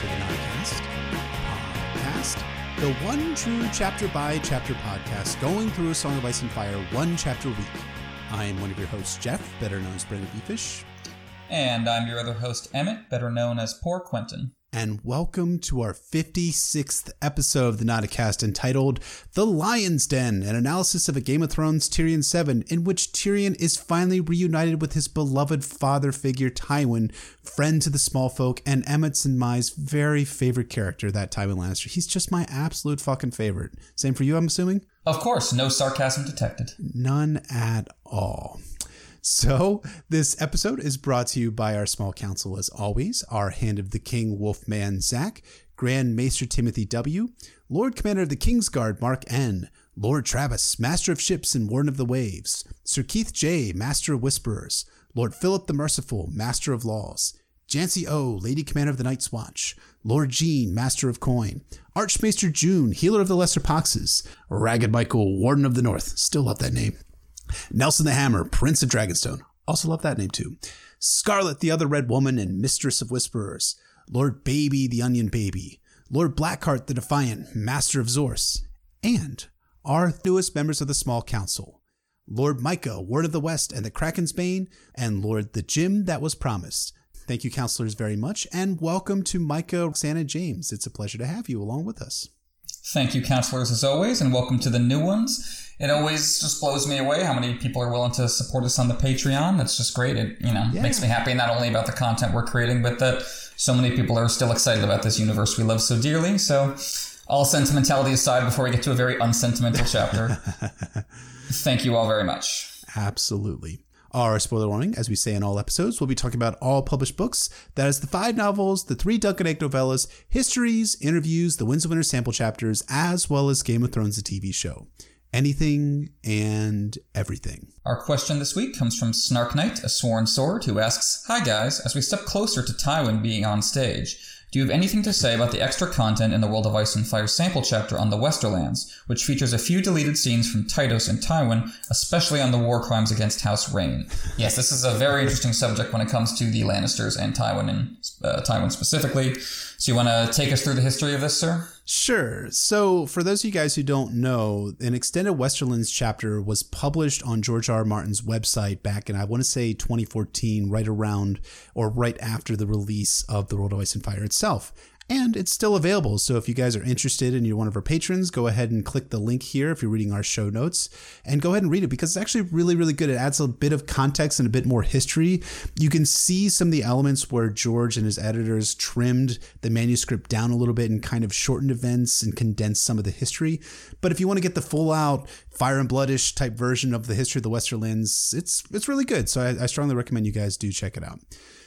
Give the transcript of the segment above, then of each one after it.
To the Nodcast podcast, the one true chapter by chapter podcast going through a Song of Ice and Fire one chapter a week. I am one of your hosts, Jeff, better known as Brandon Beefish, And I'm your other host, Emmett, better known as Poor Quentyn. And welcome to our 56th episode of the Nodcast entitled The Lion's Den, an analysis of a Game of Thrones Tyrion 7, in which Tyrion is finally reunited with his beloved father figure Tywin, friend to the small folk, and Emmett's and my's very favorite character, that Tywin Lannister. He's just my absolute fucking favorite. Same for you, I'm assuming? Of course, no sarcasm detected. None at all. So, this episode is brought to you by our small council, as always our Hand of the King Wolfman Zach, Grand Maester Timothy W., Lord Commander of the Kingsguard Mark N., Lord Travis, Master of Ships and Warden of the Waves, Sir Keith J., Master of Whisperers, Lord Philip the Merciful, Master of Laws, Jancy O., Lady Commander of the Night's Watch, Lord Jean, Master of Coin, Archmaester June, Healer of the Lesser Poxes, Ragged Michael, Warden of the North, still love that name, Nelson the Hammer, Prince of Dragonstone. Also love that name too. Scarlet, the other red woman and mistress of whisperers. Lord Baby, the onion baby. Lord Blackheart, the defiant, master of Zorse. And our newest members of the small council. Lord Micah, Word of the West and the Kraken's Bane, and Lord the Jim that was promised. Thank you, counselors, very much, and welcome to Micah, Roxana, James. It's a pleasure to have you along with us. Thank you, counselors, as always, and welcome to the new ones. It always just blows me away how many people are willing to support us on the Patreon. That's just great. It you know Yeah. makes me happy not only about the content we're creating, but that so many people are still excited about this universe we love so dearly. So, all sentimentality aside, before we get to a very unsentimental chapter, thank you all very much. Absolutely. Our spoiler warning, as we say in all episodes, we'll be talking about all published books. That is the five novels, the three Dunk and Egg novellas, histories, interviews, the Winds of Winter sample chapters, as well as Game of Thrones, the TV show. Anything and everything. Our question this week comes from Snark Knight, a sworn sword, who asks Hi guys, as we step closer to Tywin being on stage, do you have anything to say about the extra content in the World of Ice and Fire sample chapter on the Westerlands, which features a few deleted scenes from Tytos and Tywin, especially on the war crimes against House Reyne? Yes, this is a very interesting subject when it comes to the Lannisters and Tywin, and uh, Tywin specifically. So, you want to take us through the history of this, sir? Sure. So, for those of you guys who don't know, an extended Westerlands chapter was published on George R. R. Martin's website back in, I want to say 2014, right around or right after the release of The World of Ice and Fire itself. And it's still available. So, if you guys are interested and you're one of our patrons, go ahead and click the link here if you're reading our show notes and go ahead and read it because it's actually really, really good. It adds a bit of context and a bit more history. You can see some of the elements where George and his editors trimmed the manuscript down a little bit and kind of shortened events and condensed some of the history. But if you want to get the full out fire and bloodish type version of the history of the Westerlands, it's it's really good. So I, I strongly recommend you guys do check it out.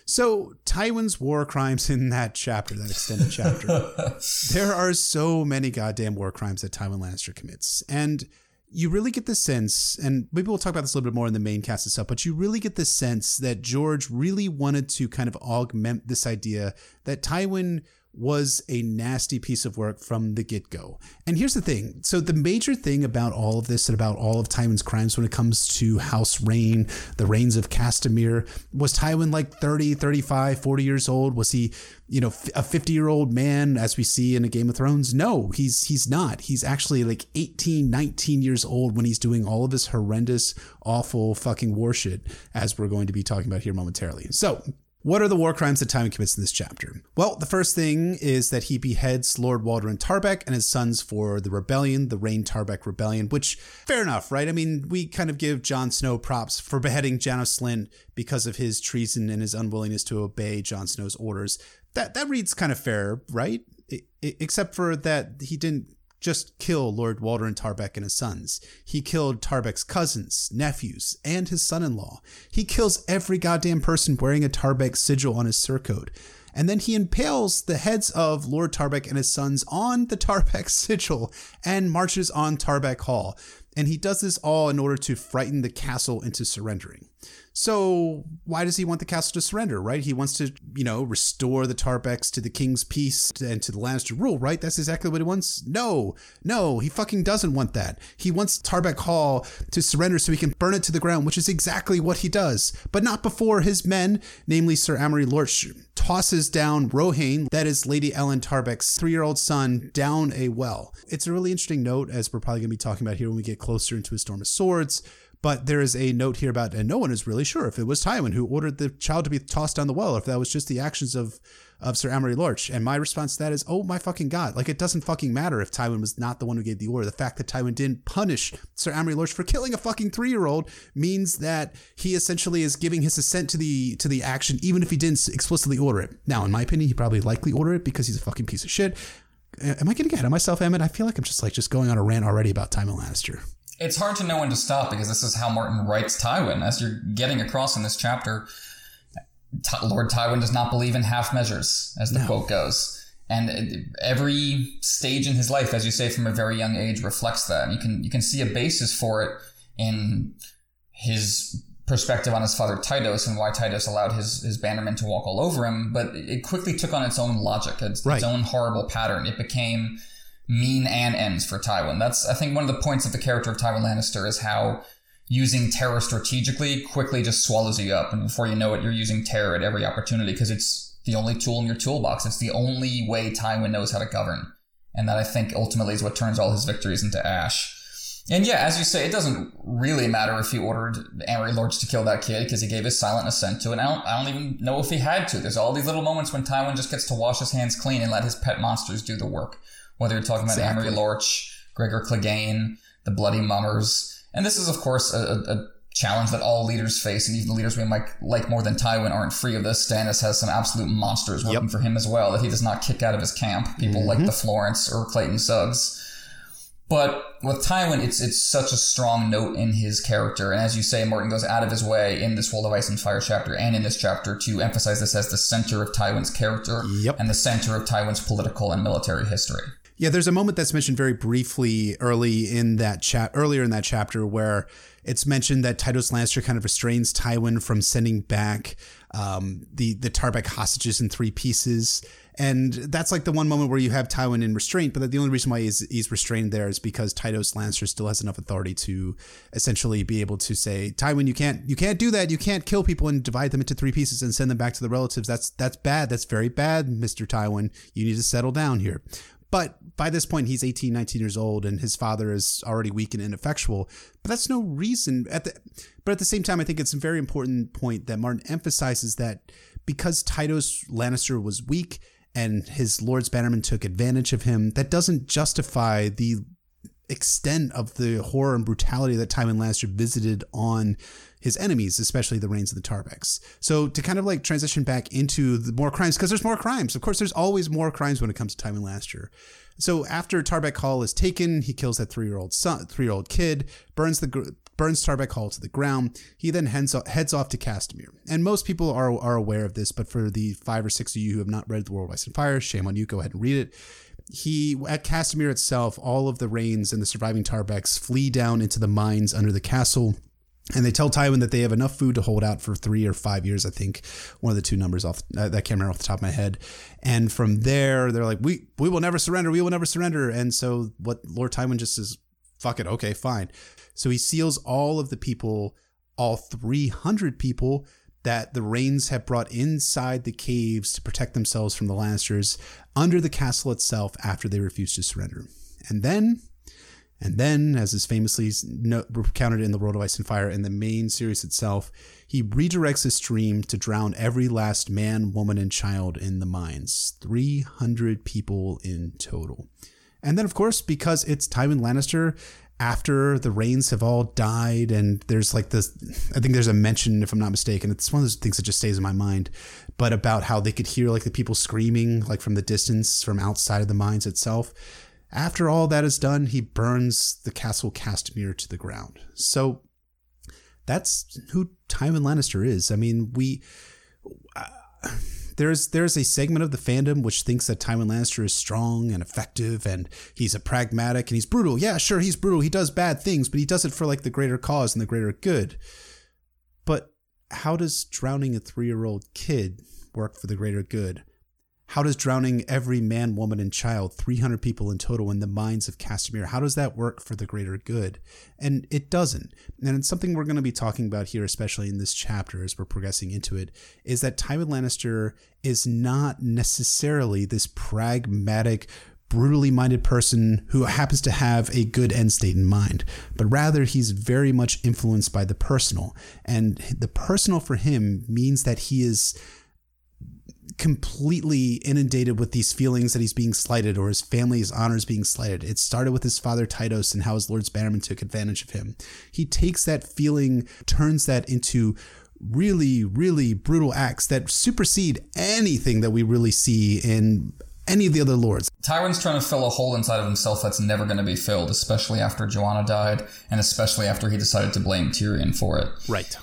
So Tywin's war crimes in that chapter, that extended chapter, there are so many goddamn war crimes that Tywin Lannister commits, and you really get the sense, and maybe we'll talk about this a little bit more in the main cast itself, but you really get the sense that George really wanted to kind of augment this idea that Tywin was a nasty piece of work from the get go. And here's the thing. So, the major thing about all of this and about all of Tywin's crimes when it comes to House Reyne, the Reynes of Castamere, was Tywin like 30, 35, 40 years old? Was he, you know, a 50 year old man as we see in a Game of Thrones? No, he's he's not. He's actually like 18, 19 years old when he's doing all of this horrendous, awful fucking war shit, as we're going to be talking about here momentarily. So, what are the war crimes that Tywin commits in this chapter? Well, the first thing is that he beheads Lord Waldron Tarbeck and his sons for the rebellion, the Reyne Tarbeck Rebellion, which, fair enough, right? I mean, we kind of give Jon Snow props for beheading Janos Slynt because of his treason and his unwillingness to obey Jon Snow's orders. That, that reads kind of fair, right? I- I- except for that he didn't just kill Lord Waldron Tarbeck and his sons. He killed Tarbeck's cousins, nephews, and his son in law. He kills every goddamn person wearing a Tarbeck sigil on his surcoat. And then he impales the heads of Lord Tarbeck and his sons on the Tarbeck sigil and marches on Tarbeck Hall. And he does this all in order to frighten the castle into surrendering. So why does he want the castle to surrender, right? He wants to, you know, restore the Tarbecks to the king's peace and to the Lannister rule, right? That's exactly what he wants. No, no, he fucking doesn't want that. He wants Tarbeck Hall to surrender so he can burn it to the ground, which is exactly what he does, but not before his men, namely Sir Amory Lorch, tosses down Rohain, that is Lady Ellyn Tarbeck's three year old son, down a well. It's a really interesting note, as we're probably going to be talking about here when we get closer into a Storm of Swords. But there is a note here about, and no one is really sure if it was Tywin who ordered the child to be tossed down the well, or if that was just the actions of of Sir Amory Lorch. And my response to that is, oh my fucking god! Like it doesn't fucking matter if Tywin was not the one who gave the order. The fact that Tywin didn't punish Sir Amory Lorch for killing a fucking three year old means that he essentially is giving his assent to the to the action, even if he didn't explicitly order it. Now, in my opinion, he probably likely ordered it because he's a fucking piece of shit. Am I getting ahead of myself, Emmett? I feel like I'm just like just going on a rant already about Tywin Lannister it's hard to know when to stop because this is how Martin writes Tywin. As you're getting across in this chapter, Lord Tywin does not believe in half measures, as the no. quote goes. And every stage in his life, as you say, from a very young age, reflects that. And you can you can see a basis for it in his perspective on his father Tytos and why Tytos allowed his his bannermen to walk all over him. But it quickly took on its own logic, its, right. its own horrible pattern. It became mean and ends for Tywin. That's I think one of the points of the character of Tywin Lannister is how using terror strategically quickly just swallows you up, and before you know it, you're using terror at every opportunity because it's the only tool in your toolbox. It's the only way Tywin knows how to govern, and that I think ultimately is what turns all his victories into ash. And yeah, as you say, it doesn't really matter if he ordered Amory Lorch to kill that kid because he gave his silent assent to it. I don't, I don't even know if he had to. There's all these little moments when Tywin just gets to wash his hands clean and let his pet monsters do the work whether you're talking exactly. about Amory Lorch, Gregor Clegane, the Bloody Mummers. And this is, of course, a, a, challenge that all leaders face, and even the leaders we might like more than Tywin aren't free of this. Stannis has some absolute monsters working yep. for him as well that he does not kick out of his camp. People mm-hmm. like the Florents or Clayton Suggs. But with Tywin, it's it's such a strong note in his character, and as you say, Martin goes out of his way in this World of Ice and Fire chapter and in this chapter to emphasize this as the center of Tywin's character yep. and the center of Tywin's political and military history. Yeah, there's a moment that's mentioned very briefly early in that chat earlier in that chapter where it's mentioned that Tytos Lannister kind of restrains Tywin from sending back um, the the Tarbeck hostages in three pieces. And that's like the one moment where you have Tywin in restraint, but the only reason why he's, he's restrained there is because Tytos Lannister still has enough authority to essentially be able to say, Tywin, you can't you can't do that. You can't kill people and divide them into three pieces and send them back to the relatives. That's that's bad. That's very bad, Mr. Tywin. You need to settle down here. But by this point, he's 18, 19 years old, and his father is already weak and ineffectual. But that's no reason. At the, but at the same time, I think it's a very important point that Martin emphasizes that because Tytos Lannister was weak and his Lord's Bannerman took advantage of him, that doesn't justify the extent of the horror and brutality that Tywin Lannister visited on his enemies, especially the Reynes of the Tarbecks. So to kind of like transition back into the more crimes, because there's more crimes. Of course, there's always more crimes when it comes to time Tywin Lannister. So after Tarbeck Hall is taken, he kills that three-year-old son, three-year-old kid, burns the burns Tarbeck Hall to the ground. He then heads, heads off to Castamere. And most people are, are aware of this, but for the five or six of you who have not read The World of Ice and Fire, shame on you. Go ahead and read it he at Castamere itself, all of the Reynes and the surviving Tarbecks flee down into the mines under the castle. And they tell Tywin that they have enough food to hold out for three or five years, I think. One of the two numbers off uh, that can't remember off the top of my head. And from there, they're like, "We we will never surrender. We will never surrender." And so, what Lord Tywin just says, "Fuck it, okay, fine." So he seals all of the people, all three hundred people that the Reynes have brought inside the caves to protect themselves from the Lannisters under the castle itself after they refused to surrender. And then, and then, as is famously recounted in The World of Ice and Fire in the main series itself, he redirects his stream to drown every last man, woman, and child in the mines. 300 people in total. And then, of course, because it's Tywin Lannister, after the Reynes have all died and there's like this i think there's a mention if i'm not mistaken it's one of those things that just stays in my mind but about how they could hear like the people screaming like from the distance from outside of the mines itself after all that is done he burns the castle castamere to the ground so that's who tywin lannister is i mean we uh, there's there's a segment of the fandom which thinks that Tywin Lannister is strong and effective and he's a pragmatic and he's brutal. Yeah, sure, he's brutal. He does bad things, but he does it for like the greater cause and the greater good. But how does drowning a three year old kid work for the greater good? How does drowning every man, woman, and child, 300 people in total, in the mines of Castamere, how does that work for the greater good? And it doesn't. And it's something we're going to be talking about here, especially in this chapter as we're progressing into it, is that Tywin Lannister is not necessarily this pragmatic, brutally minded person who happens to have a good end state in mind, but rather he's very much influenced by the personal. And the personal for him means that he is completely inundated with these feelings that he's being slighted or his family's honors being slighted. It started with his father Tytos and how his Lord's Bannerman took advantage of him. He takes that feeling, turns that into really, really brutal acts that supersede anything that we really see in any of the other lords. Tywin's trying to fill a hole inside of himself that's never going to be filled, especially after Joanna died, and especially after he decided to blame Tyrion for it. Right.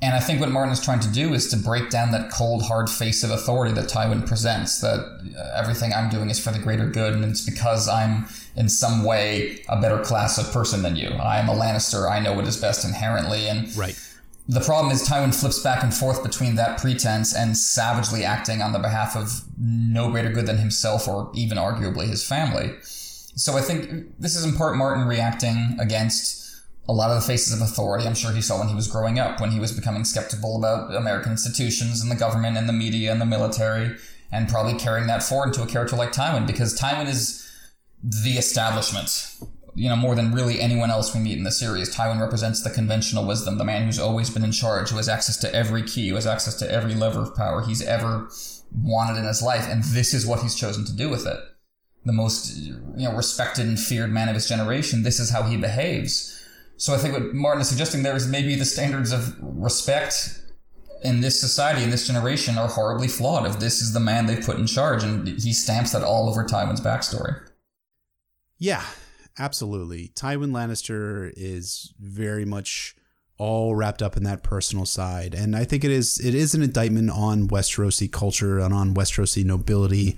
And I think what Martin is trying to do is to break down that cold, hard face of authority that Tywin presents, that uh, everything I'm doing is for the greater good, and it's because I'm in some way a better class of person than you. I am a Lannister, I know what is best inherently, and Right. the problem is Tywin flips back and forth between that pretense and savagely acting on the behalf of no greater good than himself or even arguably his family. So I think this is in part Martin reacting against a lot of the faces of authority I'm sure he saw when he was growing up, when he was becoming skeptical about American institutions and the government and the media and the military, and probably carrying that forward to a character like Tywin, because Tywin is the establishment you know, more than really anyone else we meet in the series. Tywin represents the conventional wisdom, the man who's always been in charge, who has access to every key, who has access to every lever of power he's ever wanted in his life, and this is what he's chosen to do with it. The most, you know, respected and feared man of his generation, this is how he behaves. So I think what Martin is suggesting there is maybe the standards of respect in this society, in this generation, are horribly flawed. If this is the man they've put in charge, and he stamps that all over Tywin's backstory. Yeah, absolutely. Tywin Lannister is very much all wrapped up in that personal side, and I think it is it is an indictment on Westerosi culture and on Westerosi nobility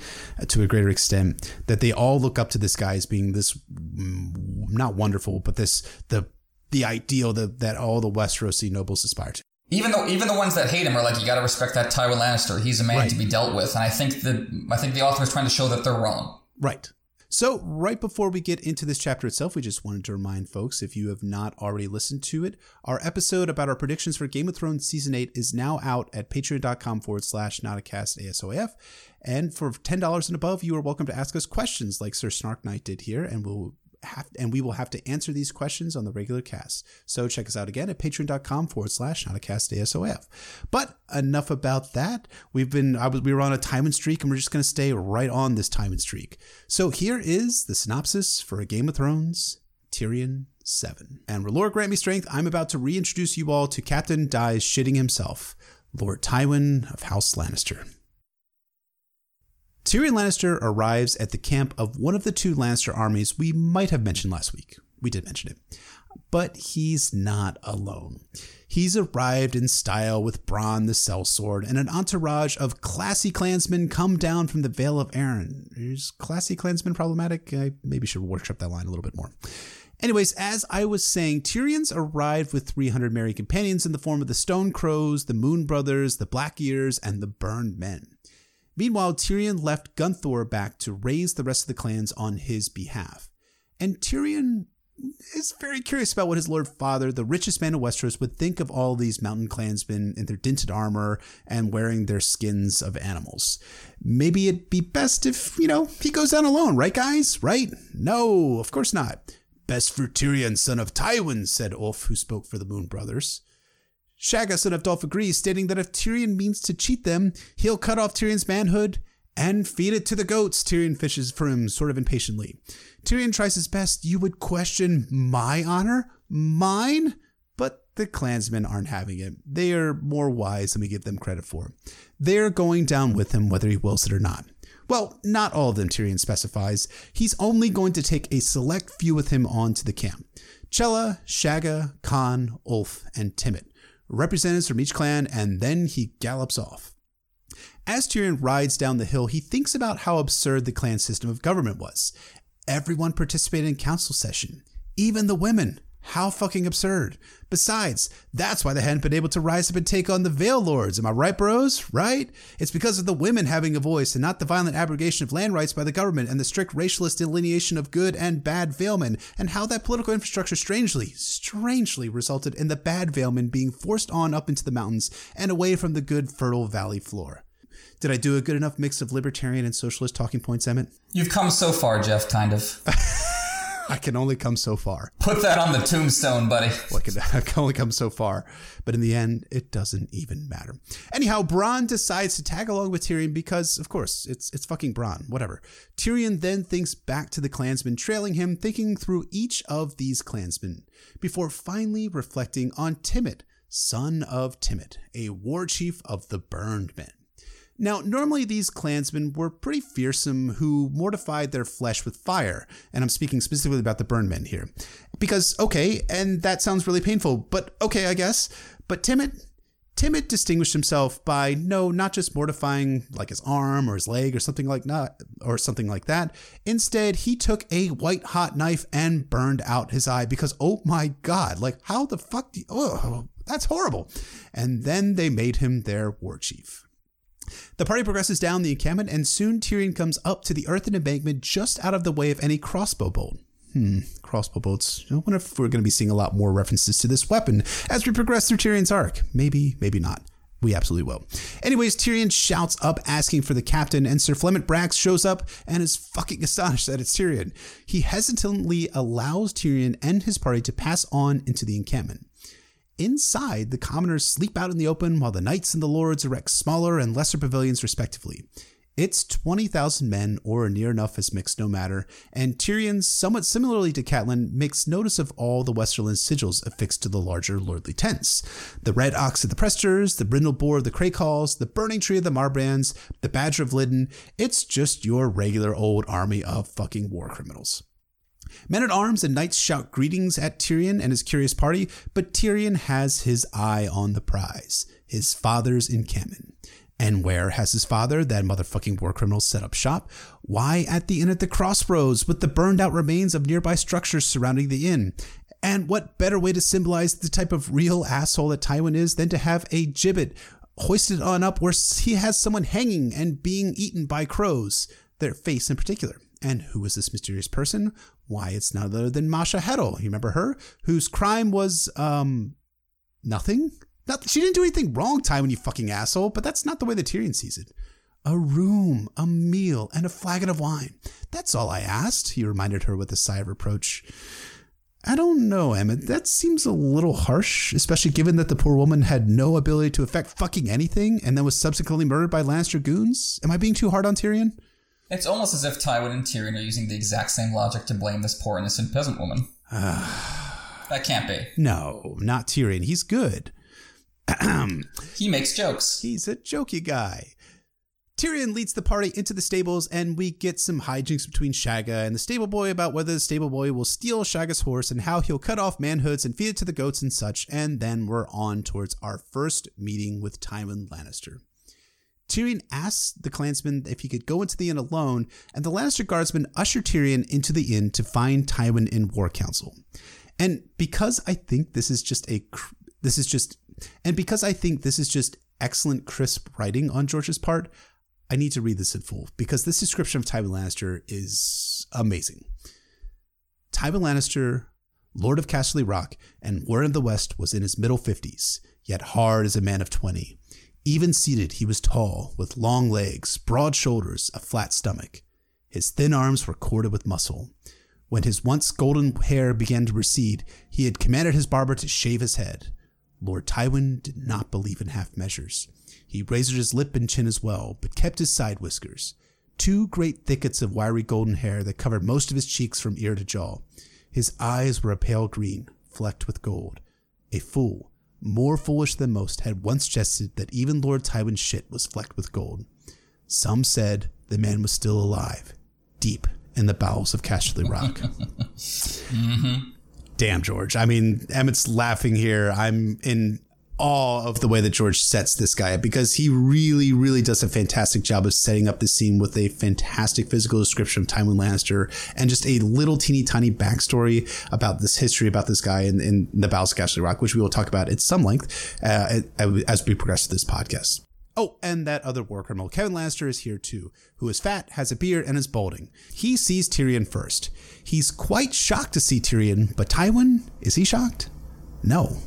to a greater extent that they all look up to this guy as being this mm, not wonderful, but this the the ideal that that all the Westerosi nobles aspire to. Even though even the ones that hate him are like, you got to respect that Tywin Lannister. He's a man Right. to be dealt with, and I think that I think the author is trying to show that they're wrong. Right. So, right before we get into this chapter itself, we just wanted to remind folks if you have not already listened to it, our episode about our predictions for Game of Thrones Season 8 is now out at patreon.com forward slash notacast ASOF. And for $10 and above, you are welcome to ask us questions like Sir Snark Knight did here, and we'll have, and we will have to answer these questions on the regular cast. So check us out again at patreon.com forward slash notacast ASOF. But enough about that. We've been, I was, we were on a timing streak and we're just going to stay right on this timing streak. So here is the synopsis for A Game of Thrones, Tyrion 7. And for Lord grant me strength, I'm about to reintroduce you all to Captain Dies shitting himself, Lord Tywin of House Lannister. Tyrion Lannister arrives at the camp of one of the two Lannister armies we might have mentioned last week. We did mention it. But he's not alone. He's arrived in style with Bronn the Sellsword and an entourage of classy clansmen come down from the Vale of Arryn. Is classy clansmen problematic? I maybe should workshop that line a little bit more. Anyways, as I was saying, Tyrion's arrived with 300 merry companions in the form of the Stone Crows, the Moon Brothers, the Black Ears, and the Burned Men. Meanwhile, Tyrion left Gunthor back to raise the rest of the clans on his behalf. And Tyrion is very curious about what his lord father, the richest man in Westeros, would think of all these mountain clansmen in their dinted armor and wearing their skins of animals. Maybe it'd be best if, you know, he goes down alone, right, guys? Right? No, of course not. Best for Tyrion, son of Tywin, said Ulf, who spoke for the Moon Brothers. Shagga, son of Dolph, agrees, stating that if Tyrion means to cheat them, he'll cut off Tyrion's manhood and feed it to the goats. Tyrion fishes for him sort of impatiently. Tyrion tries his best. You would question my honor? Mine? But the clansmen aren't having it. They are more wise than we give them credit for. They're going down with him whether he wills it or not. Well, not all of them, Tyrion specifies. He's only going to take a select few with him onto the camp. Chella, Shagga, Conn, Ulf, and Timett representatives from each clan, and then he gallops off. As Tyrion rides down the hill, he thinks about how absurd the clan system of government was. Everyone participated in council session, even the women. How fucking absurd. Besides, that's why they hadn't been able to rise up and take on the Vale Lords. Am I right, bros? Right? It's because of the women having a voice and not the violent abrogation of land rights by the government and the strict racialist delineation of good and bad Valemen, and how that political infrastructure strangely, strangely resulted in the bad Valemen being forced on up into the mountains and away from the good, fertile valley floor. Did I do a good enough mix of libertarian and socialist talking points, Emmett? You've come so far, Jeff, kind of. I can only come so far. Put that on the tombstone, buddy. Like I can only come so far, but in the end, it doesn't even matter. Anyhow, Bronn decides to tag along with Tyrion because, of course, it's it's fucking Bronn. Whatever. Tyrion then thinks back to the clansmen trailing him, thinking through each of these clansmen before finally reflecting on Timett, son of Timett, a war chief of the Burned Men. Now, normally these clansmen were pretty fearsome who mortified their flesh with fire, and I'm speaking specifically about the burn men here. Because, okay, and that sounds really painful, but okay, I guess. But Timett, Timett distinguished himself by no, not just mortifying like his arm or his leg or something like not or something like that. Instead, he took a white hot knife and burned out his eye because oh my god, like how the fuck do you, oh, that's horrible. And then they made him their war chief. The party progresses down the encampment, and soon Tyrion comes up to the earthen embankment just out of the way of any crossbow bolt. Hmm, crossbow bolts. I wonder if we're going to be seeing a lot more references to this weapon as we progress through Tyrion's arc. Maybe, maybe not. We absolutely will. Anyways, Tyrion shouts up asking for the captain, and Sir Flement Brax shows up and is fucking astonished that it's Tyrion. He hesitantly allows Tyrion and his party to pass on into the encampment. Inside, the commoners sleep out in the open while the knights and the lords erect smaller and lesser pavilions respectively. It's 20,000 men, or near enough as mixed no matter, and Tyrion, somewhat similarly to Catelyn, makes notice of all the Westerland sigils affixed to the larger lordly tents. The red ox of the Presters, the brindle boar of the Crakehalls, the burning tree of the Marbrands, the badger of Lydden. It's just your regular old army of fucking war criminals. Men at arms and knights shout greetings at Tyrion and his curious party, but Tyrion has his eye on the prize his father's encampment. And where has his father, that motherfucking war criminal, set up shop? Why at the inn at the crossroads with the burned out remains of nearby structures surrounding the inn? And what better way to symbolize the type of real asshole that Tywin is than to have a gibbet hoisted on up where he has someone hanging and being eaten by crows, their face in particular? And who is this mysterious person? Why, it's none other than Masha Heddle. You remember her? Whose crime was, um, nothing? Not, she didn't do anything wrong, Tywin, you fucking asshole, but that's not the way the Tyrion sees it. A room, a meal, and a flagon of wine. That's all I asked, he reminded her with a sigh of reproach. I don't know, Emmett. That seems a little harsh, especially given that the poor woman had no ability to affect fucking anything and then was subsequently murdered by Lannister goons. Am I being too hard on Tyrion? It's almost as if Tywin and Tyrion are using the exact same logic to blame this poor innocent peasant woman. that can't be. No, not Tyrion. He's good. he makes jokes. He's a jokey guy. Tyrion leads the party into the stables, and we get some hijinks between Shagga and the stable boy about whether the stable boy will steal Shagga's horse and how he'll cut off manhoods and feed it to the goats and such. And then we're on towards our first meeting with Tywin Lannister. Tyrion asks the clansman if he could go into the inn alone, and the Lannister guardsmen usher Tyrion into the inn to find Tywin in War Council. And because I think this is just a this is just and because I think this is just excellent crisp writing on George's part, I need to read this in full because this description of Tywin Lannister is amazing. Tywin Lannister, Lord of Casterly Rock and Warden of the West, was in his middle 50s, yet hard as a man of 20. Even seated, he was tall, with long legs, broad shoulders, a flat stomach. His thin arms were corded with muscle. When his once golden hair began to recede, he had commanded his barber to shave his head. Lord Tywin did not believe in half measures. He razored his lip and chin as well, but kept his side whiskers. Two great thickets of wiry golden hair that covered most of his cheeks from ear to jaw. His eyes were a pale green, flecked with gold. A fool, more foolish than most, had once jested that even Lord Tywin's shit was flecked with gold. Some said the man was still alive, deep in the bowels of Casterly Rock. mm-hmm. Damn, George. I mean, Emmett's laughing here. I'm in awe of the way that George sets this guy up because he really, really does a fantastic job of setting up the scene with a fantastic physical description of Tywin Lannister and just a little teeny tiny backstory about this history about this guy in, in the Battles of Casterly Rock, which we will talk about at some length uh, as we progress through this podcast. Oh, and that other war criminal, Kevan Lannister, is here too, who is fat, has a beard, and is balding. He sees Tyrion first. He's quite shocked to see Tyrion, but Tywin, is he shocked? No.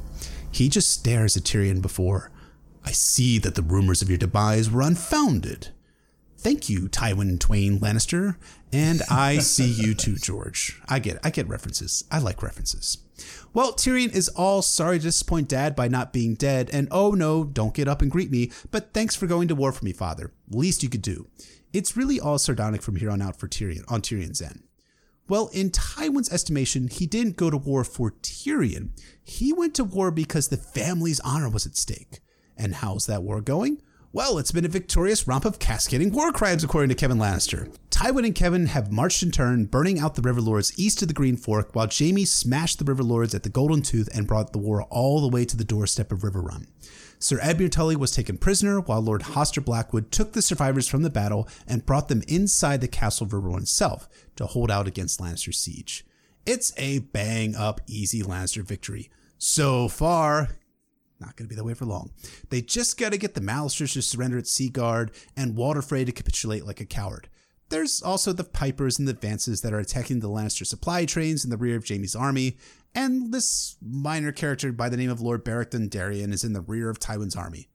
He just stares at Tyrion before. I see that the rumors of your demise were unfounded. Thank you, Tywin Twain Lannister. And I see you too, George. I get I get references. I like references. Well, Tyrion is all sorry to disappoint Dad by not being dead, and oh no, don't get up and greet me, but thanks for going to war for me, Father. Least you could do. It's really all sardonic from here on out for Tyrion on Tyrion's end. Well, in Tywin's estimation, he didn't go to war for Tyrion. He went to war because the family's honor was at stake. And how's that war going? Well, it's been a victorious romp of cascading war crimes, according to Kevan Lannister. Tywin and Kevan have marched in turn, burning out the River Lords east of the Green Fork, while Jaime smashed the River Lords at the Golden Tooth and brought the war all the way to the doorstep of Riverrun. Sir Edmure Tully was taken prisoner, while Lord Hoster Blackwood took the survivors from the battle and brought them inside the castle of Riverrun itself to hold out against Lannister's siege. It's a bang up, easy Lannister victory. So far, not going to be that way for long. They just got to get the Mallisters to surrender at Seaguard and Walder Frey to capitulate like a coward. There's also the Pipers and the Vances that are attacking the Lannister supply trains in the rear of Jaime's army, and this minor character by the name of Lord Beric Dondarrion is in the rear of Tywin's army.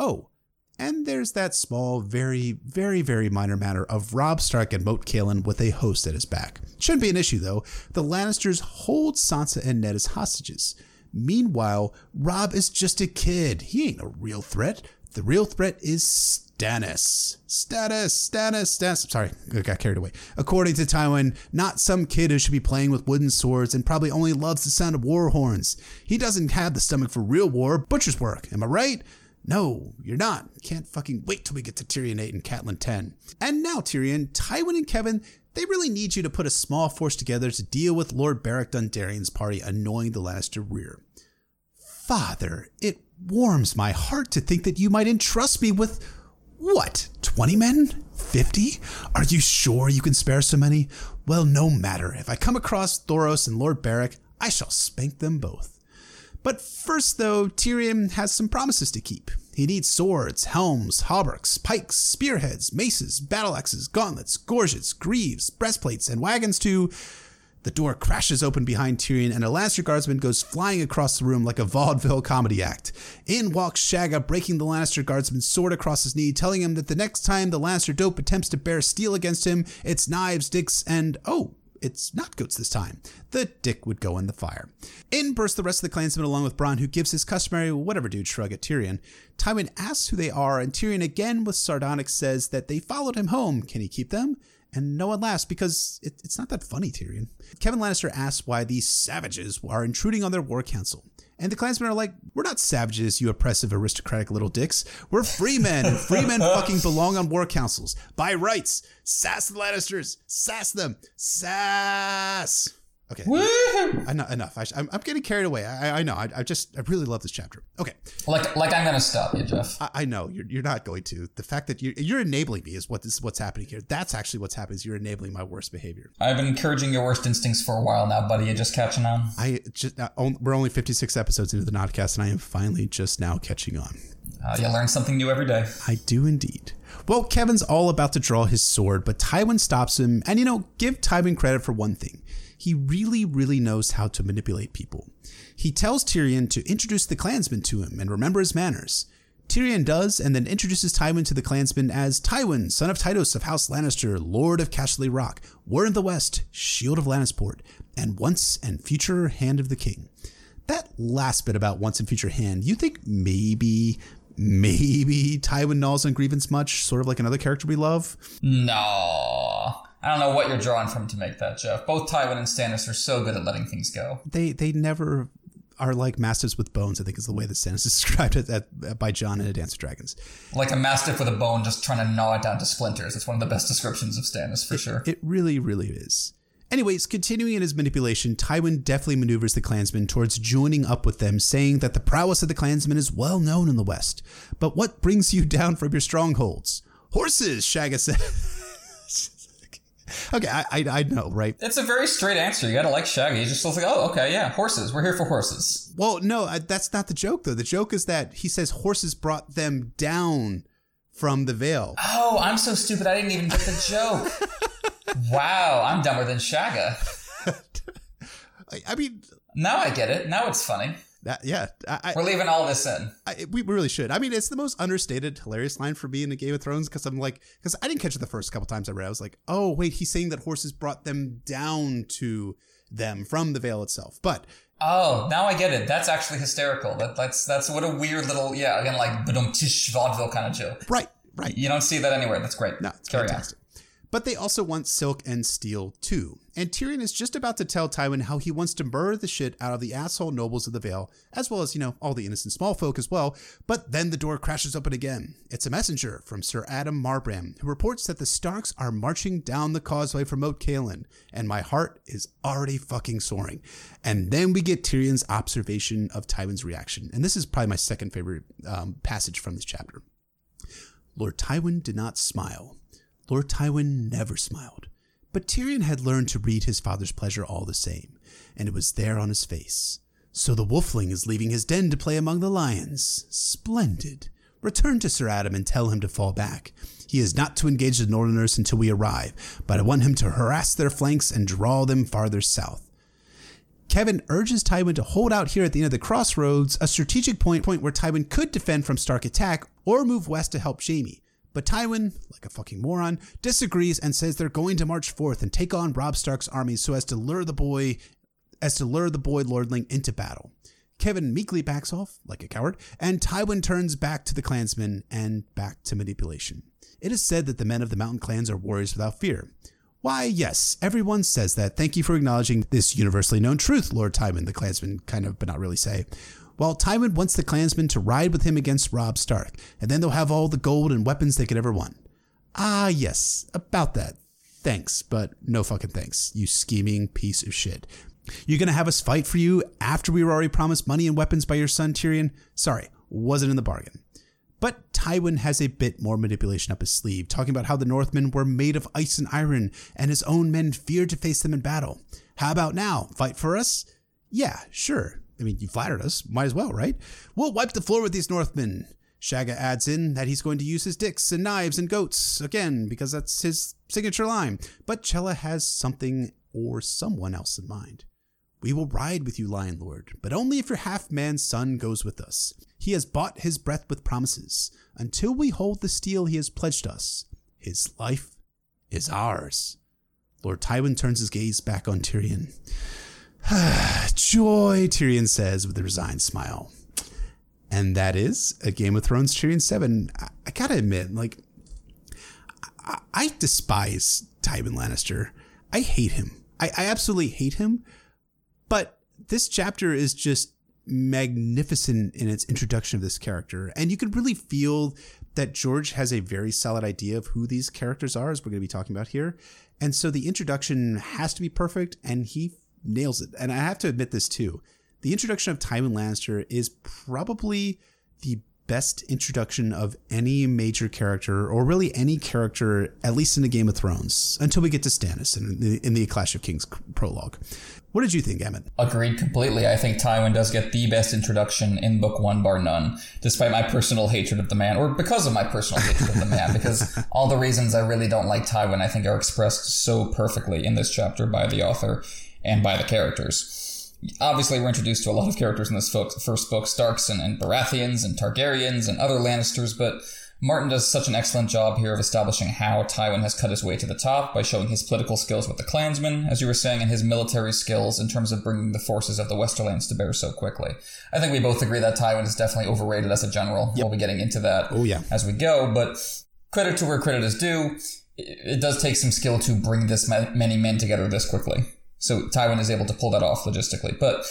Oh, and there's that small, very, very, very minor matter of Robb Stark and Moat Cailin with a host at his back. Shouldn't be an issue though. The Lannisters hold Sansa and Ned as hostages. Meanwhile, Robb is just a kid. He ain't a real threat. The real threat is Stannis. Status, Stannis, Stannis. Sorry, I got carried away. According to Tywin, not some kid who should be playing with wooden swords and probably only loves the sound of war horns. He doesn't have the stomach for real war, butcher's work. Am I right? No, you're not. Can't fucking wait till we get to Tyrion 8 and Catelyn 10. And now, Tyrion, Tywin and Kevan, they really need you to put a small force together to deal with Lord Beric Dondarrion's party annoying the Lannister rear. Father, it warms my heart to think that you might entrust me with what, 20 men? 50? Are you sure you can spare so many? Well, no matter. If I come across Thoros and Lord Beric, I shall spank them both. But first, though, Tyrion has some promises to keep. He needs swords, helms, hauberks, pikes, spearheads, maces, battle axes, gauntlets, gorgets, greaves, breastplates, and wagons to the door crashes open behind Tyrion, and a Lannister guardsman goes flying across the room like a vaudeville comedy act. In walks Shagga, breaking the Lannister guardsman's sword across his knee, telling him that the next time the Lannister dope attempts to bear steel against him, it's knives, dicks, and oh, it's not goats this time. The dick would go in the fire. In burst the rest of the clansmen along with Bronn, who gives his customary whatever dude shrug at Tyrion. Tywin asks who they are, and Tyrion again with sardonic says that they followed him home. Can he keep them? And no one laughs because it, it's not that funny, Tyrion. Kevan Lannister asks why these savages are intruding on their war council. And the clansmen are like, we're not savages, you oppressive, aristocratic little dicks. We're free men, and free men fucking belong on war councils. By rights, sass the Lannisters, sass them, sass. Okay. Enough. enough. I, am getting carried away. I, I know. I, I, just, I really love this chapter. Okay. Like, like I'm going to stop you, Jeff. I, I, know you're, you're not going to. The fact that you're, you're enabling me is what is what's happening here. That's actually what's happening. Is you're enabling my worst behavior. I've been encouraging your worst instincts for a while now, buddy. You're just catching on. I just, uh, we're only 56 episodes into the Nodcast, and I am finally just now catching on. Uh, you learn something new every day. I do indeed. Well, Kevan's all about to draw his sword, but Tywin stops him, and you know, give Tywin credit for one thing he really, really knows how to manipulate people. He tells Tyrion to introduce the clansmen to him and remember his manners. Tyrion does, and then introduces Tywin to the clansmen as Tywin, son of Tytos of House Lannister, Lord of Casterly Rock, War in the West, Shield of Lannisport, and once and future Hand of the King. That last bit about once and future hand, you think maybe, maybe Tywin gnaws on grievance much, sort of like another character we love? No. I don't know what you're drawing from to make that, Jeff. Both Tywin and Stannis are so good at letting things go. They they never are like mastiffs with bones. I think is the way that Stannis is described it at, uh, by Jon in A Dance of Dragons. Like a mastiff with a bone, just trying to gnaw it down to splinters. It's one of the best descriptions of Stannis for it, sure. It really, really is. Anyways, continuing in his manipulation, Tywin deftly maneuvers the clansmen towards joining up with them, saying that the prowess of the clansmen is well known in the West. But what brings you down from your strongholds? Horses, Shagga says. okay, I, I, I know, right? It's a very straight answer. You gotta like Shagga. He's just like, oh, okay, yeah, horses. We're here for horses. Well, no, I- that's not the joke, though. The joke is that he says horses brought them down from the Vale. Oh, I'm so stupid. I didn't even get the joke. wow, I'm dumber than Shagga. I, I mean, Now I get it. Now it's funny. That, yeah, I, We're leaving all this in. I, we really should. I mean, it's the most understated, hilarious line for me in the Game of Thrones because I'm like, because I didn't catch it the first couple times I read. I was like, oh wait, he's saying that horses brought them down to them from the Vale itself. But Oh, now I get it. That's actually hysterical. That, that's that's what a weird little yeah again like badum tish vaudeville kind of joke. right, right, You don't see that anywhere. That's great. no, it's Carry fantastic. But they also want silk and steel too. And Tyrion is just about to tell Tywin how he wants to murder the shit out of the asshole nobles of the Vale, as well as, you know, all the innocent small folk as well. But then the door crashes open again. It's a messenger from Sir Addam Marbrand, who reports that the Starks are marching down the causeway from Moat Cailin, and my heart is already fucking soaring. And then we get Tyrion's observation of Tywin's reaction. And this is probably my second favorite um, passage from this chapter. Lord Tywin did not smile. Lord Tywin never smiled. But Tyrion had learned to read his father's pleasure all the same, and it was there on his face. So the wolfling is leaving his den to play among the lions. Splendid. Return to Sir Addam and tell him to fall back. He is not to engage the Northerners until we arrive, but I want him to harass their flanks and draw them farther south. Kevan urges Tywin to hold out here at the end of the crossroads, a strategic point, point where Tywin could defend from Stark attack or move west to help Jaime. But Tywin, like a fucking moron, disagrees and says they're going to march forth and take on Robb Stark's army so as to lure the boy as to lure the boy lordling into battle. Kevan meekly backs off, like a coward, and Tywin turns back to the clansmen and back to manipulation. It is said that the men of the mountain clans are warriors without fear. Why, yes, everyone says that. Thank you for acknowledging this universally known truth, Lord Tywin, the clansmen kind of, but not really say. While Tywin wants the clansmen to ride with him against Robb Stark, and then they'll have all the gold and weapons they could ever want. Ah, yes, about that. Thanks, but no fucking thanks, you scheming piece of shit. You're gonna have us fight for you after we were already promised money and weapons by your son Tyrion? Sorry, wasn't in the bargain. But Tywin has a bit more manipulation up his sleeve, talking about how the Northmen were made of ice and iron, and his own men feared to face them in battle. How about now? Fight for us? Yeah, sure. I mean, you flattered us. Might as well, right? We'll wipe the floor with these Northmen. Shagga adds in that he's going to use his dicks and knives and goats again because that's his signature line. But Chella has something or someone else in mind. We will ride with you, Lion Lord, but only if your half man son goes with us. He has bought his breath with promises. Until we hold the steel he has pledged us, his life is ours. Lord Tywin turns his gaze back on Tyrion. Joy, Tyrion says with a resigned smile. And that is a Game of Thrones Tyrion 7. I, I gotta admit, like, I, I despise Tywin Lannister. I hate him. I, I absolutely hate him. But this chapter is just magnificent in its introduction of this character. And you can really feel that George has a very solid idea of who these characters are, as we're going to be talking about here. And so the introduction has to be perfect, and he nails it. And I have to admit this too. The introduction of Tywin Lannister is probably the best introduction of any major character, or really any character, at least in the Game of Thrones, until we get to Stannis in the, in the Clash of Kings prologue. What did you think, Emmett? Agreed completely. I think Tywin does get the best introduction in book one, bar none, despite my personal hatred of the man, or because of my personal hatred of the man, because all the reasons I really don't like Tywin, I think, are expressed so perfectly in this chapter by the author and by the characters. Obviously, we're introduced to a lot of characters in this first book Starks and, and Baratheons and Targaryens and other Lannisters, but Martin does such an excellent job here of establishing how Tywin has cut his way to the top by showing his political skills with the clansmen, as you were saying, and his military skills in terms of bringing the forces of the Westerlands to bear so quickly. I think we both agree that Tywin is definitely overrated as a general. Yep. We'll be getting into that oh, yeah. as we go, but credit to where credit is due. It does take some skill to bring this many men together this quickly. So Tywin is able to pull that off logistically. But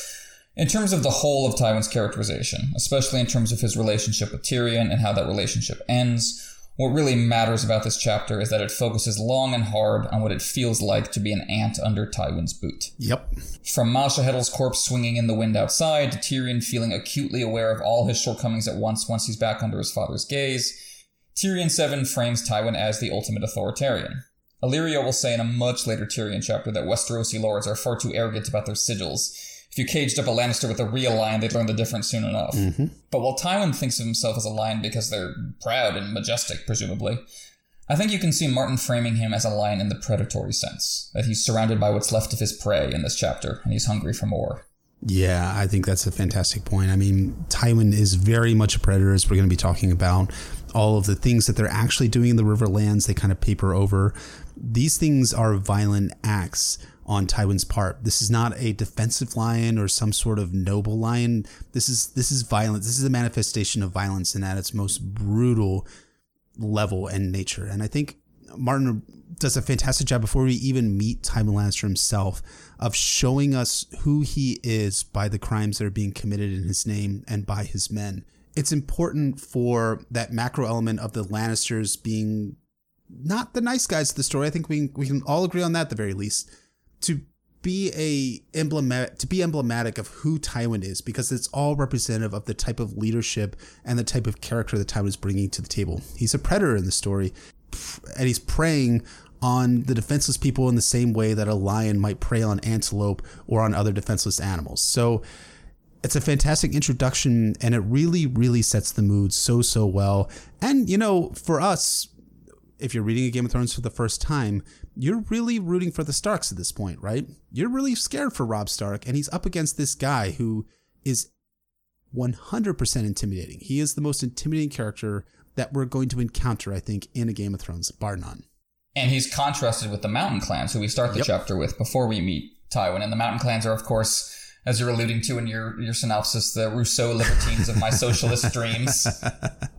in terms of the whole of Tywin's characterization, especially in terms of his relationship with Tyrion and how that relationship ends, What really matters about this chapter is that it focuses long and hard on what it feels like to be an ant under Tywin's boot. Yep. From Masha Heddle's corpse swinging in the wind outside to Tyrion feeling acutely aware of all his shortcomings at once once he's back under his father's gaze, Tyrion 7 frames Tywin as the ultimate authoritarian. Illyrio will say in a much later Tyrion chapter that Westerosi lords are far too arrogant about their sigils. If you caged up a Lannister with a real lion, they'd learn the difference soon enough. Mm-hmm. But while Tywin thinks of himself as a lion because they're proud and majestic, presumably, I think you can see Martin framing him as a lion in the predatory sense, that he's surrounded by what's left of his prey in this chapter, and he's hungry for more. Yeah, I think that's a fantastic point. I mean, Tywin is very much a predator, as we're going to be talking about. All of the things that they're actually doing in the Riverlands, they kind of paper over. These things are violent acts on Tywin's part. This is not a defensive lion or some sort of noble lion. This is this is violence. This is a manifestation of violence and at its most brutal level and nature. And I think Martin does a fantastic job before we even meet Tywin Lannister himself of showing us who he is by the crimes that are being committed in his name and by his men. It's important for that macro element of the Lannisters being not the nice guys of the story. I think we we can all agree on that at the very least. To be a emblematic to be emblematic of who Tywin is because it's all representative of the type of leadership and the type of character that Tywin is bringing to the table. He's a predator in the story, and he's preying on the defenseless people in the same way that a lion might prey on antelope or on other defenseless animals. So it's a fantastic introduction and it really really sets the mood so so well. And you know, for us if you're reading a Game of Thrones for the first time, you're really rooting for the Starks at this point, right? You're really scared for Robb Stark, and he's up against this guy who is 100% intimidating. He is the most intimidating character that we're going to encounter, I think, in a Game of Thrones, bar none. And he's contrasted with the Mountain Clans, who we start the yep. chapter with before we meet Tywin. And the Mountain Clans are, of course, as you're alluding to in your, your synopsis, the Rousseau libertines of my socialist dreams.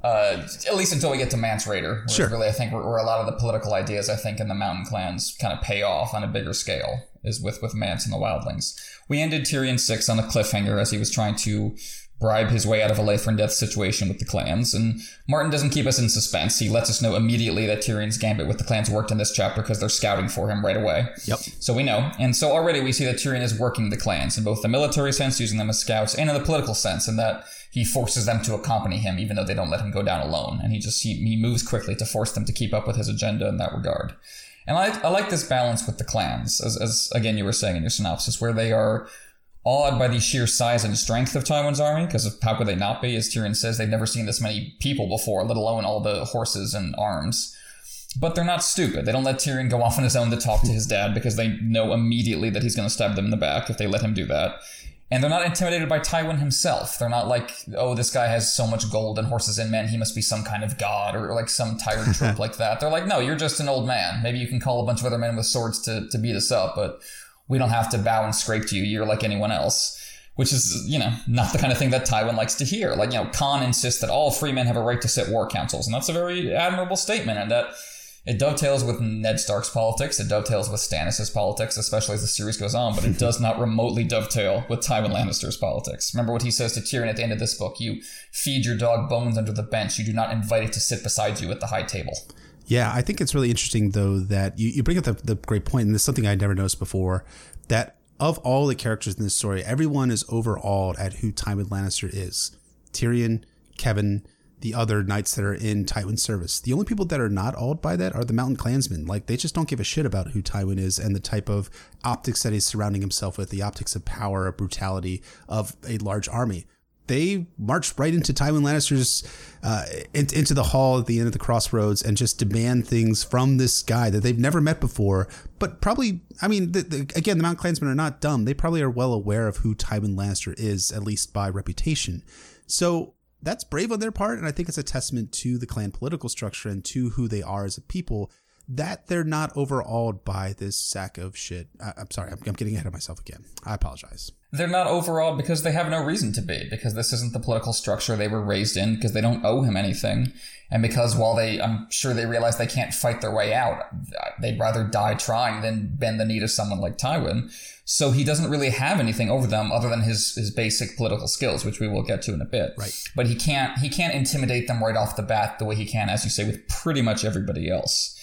Uh, at least until we get to Mance Rayder. Sure. Really, I think where, where, a lot of the political ideas, I think, in the Mountain Clans kind of pay off on a bigger scale is with, with Mance and the Wildlings. We ended Tyrion 6 on a cliffhanger as he was trying to bribe his way out of a life and death situation with the clans. And Martin doesn't keep us in suspense. He lets us know immediately that Tyrion's gambit with the clans worked in this chapter because they're scouting for him right away. Yep. So we know. And so already we see that Tyrion is working the clans in both the military sense, using them as scouts, and in the political sense, in that he forces them to accompany him even though they don't let him go down alone. And he just he, he moves quickly to force them to keep up with his agenda in that regard. And I, I like this balance with the clans, as, as again you were saying in your synopsis, where they are awed by the sheer size and strength of Tywin's army, because how could they not be? As Tyrion says, they've never seen this many people before, let alone all the horses and arms. But they're not stupid. They don't let Tyrion go off on his own to talk to his dad because they know immediately that he's going to stab them in the back if they let him do that. And they're not intimidated by Tywin himself. They're not like, oh, this guy has so much gold and horses and men, he must be some kind of god or like some tired trope like that. They're like, no, you're just an old man. Maybe you can call a bunch of other men with swords to, to beat us up, but we don't have to bow and scrape to you. You're like anyone else. Which is, you know, not the kind of thing that Tywin likes to hear. Like, you know, Conn insists that all free men have a right to sit war councils, and that's a very admirable statement, and that it dovetails with Ned Stark's politics, it dovetails with Stannis' politics, especially as the series goes on, but it does not remotely dovetail with Tywin Lannister's politics. Remember what he says to Tyrion at the end of this book you feed your dog bones under the bench, you do not invite it to sit beside you at the high table. Yeah, I think it's really interesting though that you, you bring up the, the great point, and this is something I never noticed before, that of all the characters in this story, everyone is overawed at who Tywin Lannister is. Tyrion, Kevan, the other knights that are in Tywin's service. The only people that are not awed by that are the Mountain Clansmen. Like they just don't give a shit about who Tywin is and the type of optics that he's surrounding himself with, the optics of power, of brutality, of a large army they marched right into Tywin Lannister's uh, in, into the hall at the end of the crossroads and just demand things from this guy that they've never met before. But probably, I mean, the, the, again, the Mount Clansmen are not dumb. They probably are well aware of who Tywin Lannister is, at least by reputation. So that's brave on their part, and I think it's a testament to the clan political structure and to who they are as a people that they're not overawed by this sack of shit. I, am sorry, I'm, I'm, getting ahead of myself again. I apologize. They're not overawed because they have no reason to be, because this isn't the political structure they were raised in, because they don't owe him anything. And because while they, I'm sure they realize they can't fight their way out, they'd rather die trying than bend the knee to someone like Tywin. So he doesn't really have anything over them other than his, his basic political skills, which we will get to in a bit. Right. But he can't, he can't intimidate them right off the bat the way he can, as you say, with pretty much everybody else.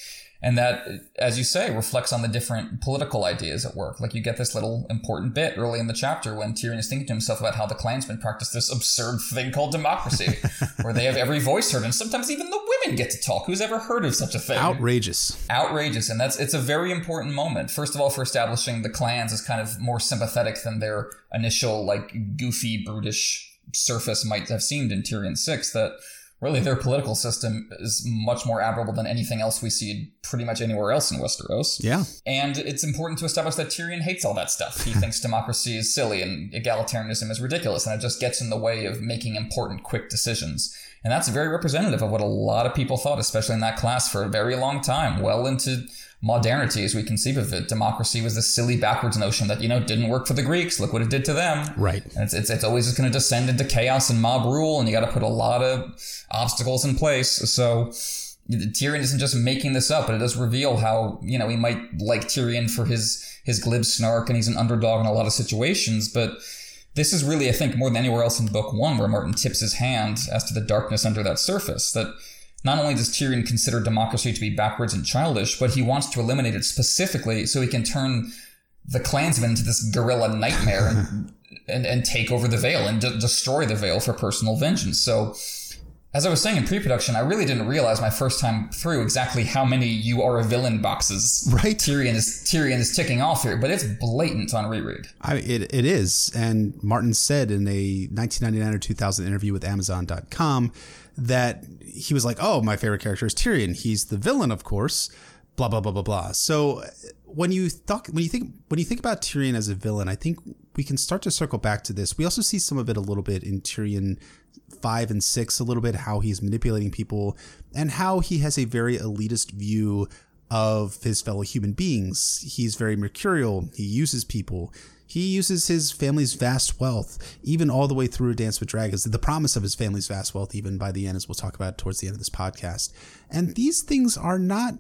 And that, as you say, reflects on the different political ideas at work. Like you get this little important bit early in the chapter when Tyrion is thinking to himself about how the clansmen practice this absurd thing called democracy, where they have every voice heard, and sometimes even the women get to talk. Who's ever heard of such a thing? Outrageous. Outrageous. And that's it's a very important moment. First of all, for establishing the clans as kind of more sympathetic than their initial, like, goofy, brutish surface might have seemed in Tyrion 6, that really their political system is much more admirable than anything else we see pretty much anywhere else in Westeros. Yeah. And it's important to establish that Tyrion hates all that stuff. He thinks democracy is silly and egalitarianism is ridiculous, and it just gets in the way of making important, quick decisions. And that's very representative of what a lot of people thought, especially in that class for a very long time, well into modernity as we conceive of it. Democracy was this silly backwards notion that, you know, didn't work for the Greeks. Look what it did to them. Right. And it's, it's, it's always just going to descend into chaos and mob rule, and you got to put a lot of obstacles in place. So Tyrion isn't just making this up, but it does reveal how, you know, we might like Tyrion for his, his glib snark and he's an underdog in a lot of situations, but this is really, I think, more than anywhere else in book one where Martin tips his hand as to the darkness under that surface. That not only does Tyrion consider democracy to be backwards and childish, but he wants to eliminate it specifically so he can turn the clansmen into this guerrilla nightmare and, and, and, take over the Vale and de- destroy the Vale for personal vengeance. So, as I was saying in pre-production, I really didn't realize my first time through exactly how many "you are a villain" boxes right. Tyrion is Tyrion is ticking off here, but it's blatant on reread. I, it it is, and Martin said in a 1999 or 2000 interview with Amazon.com that he was like, "Oh, my favorite character is Tyrion. He's the villain, of course." Blah blah blah blah blah. So uh, when you thought when you think when you think about Tyrion as a villain, I think we can start to circle back to this. We also see some of it a little bit in Tyrion five and six, a little bit how he's manipulating people and how he has a very elitist view of his fellow human beings. He's very mercurial. He uses people. He uses his family's vast wealth, even all the way through Dance with Dragons, the promise of his family's vast wealth, even by the end, as we'll talk about towards the end of this podcast. And these things are not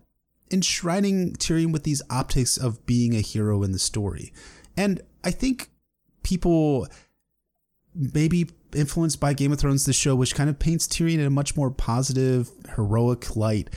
enshrining Tyrion with these optics of being a hero in the story. And I think people maybe influenced by Game of Thrones, the show, which kind of paints Tyrion in a much more positive, heroic light.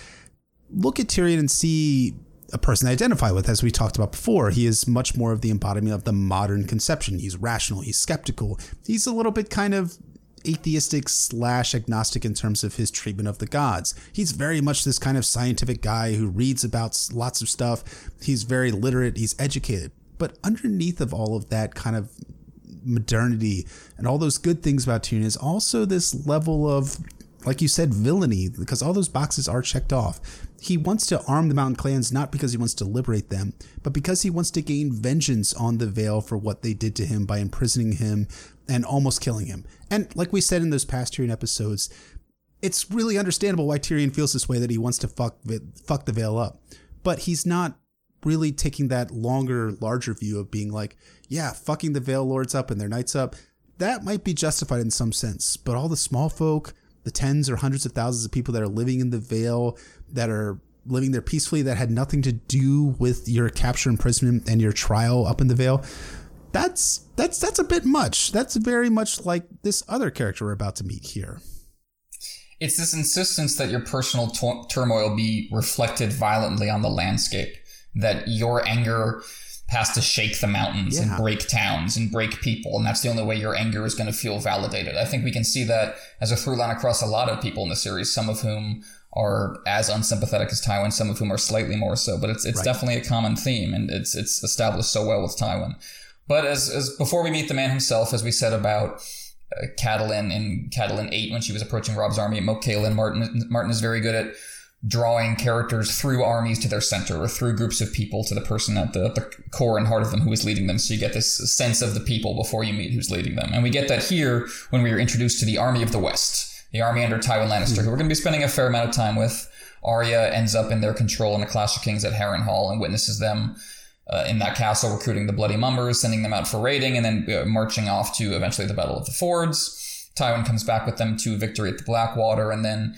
Look at Tyrion and see a person I identify with, as we talked about before. He is much more of the embodiment of the modern conception. He's rational, he's skeptical, he's a little bit kind of atheistic slash agnostic in terms of his treatment of the gods. He's very much this kind of scientific guy who reads about lots of stuff. He's very literate, he's educated. But underneath of all of that kind of modernity and all those good things about Tyrion is also this level of, like you said, villainy, because all those boxes are checked off. He wants to arm the mountain clans not because he wants to liberate them, but because he wants to gain vengeance on the Vale for what they did to him by imprisoning him and almost killing him. And like we said in those past Tyrion episodes, it's really understandable why Tyrion feels this way that he wants to fuck fuck the Vale up. But he's not really taking that longer, larger view of being like, yeah, fucking the Vale Lords up and their knights up. That might be justified in some sense, but all the small folk, the tens or hundreds of thousands of people that are living in the Vale, that are living there peacefully, that had nothing to do with your capture, imprisonment, and your trial up in the Vale. That's that's that's a bit much. That's very much like this other character we're about to meet here. It's this insistence that your personal t- turmoil be reflected violently on the landscape. That your anger has to shake the mountains yeah. and break towns and break people. And that's the only way your anger is going to feel validated. I think we can see that as a through line across a lot of people in the series, some of whom are as unsympathetic as Tywin, some of whom are slightly more so. But it's it's right. definitely a common theme, and it's it's established so well with Tywin. But as as before we meet the man himself, as we said about uh, Catelyn in Catelyn eight when she was approaching Robb's army at Martin Martin is very good at drawing characters through armies to their center or through groups of people to the person at the, the core and heart of them who is leading them. So you get this sense of the people before you meet who's leading them. And we get that here when we are introduced to the army of the West the army under Tywin Lannister, who we're going to be spending a fair amount of time with. Arya ends up in their control in a Clash of Kings at Harrenhal and witnesses them uh, in that castle, recruiting the Bloody Mummers, sending them out for raiding, and then uh, marching off to eventually the Battle of the Fords. Tywin comes back with them to victory at the Blackwater, and then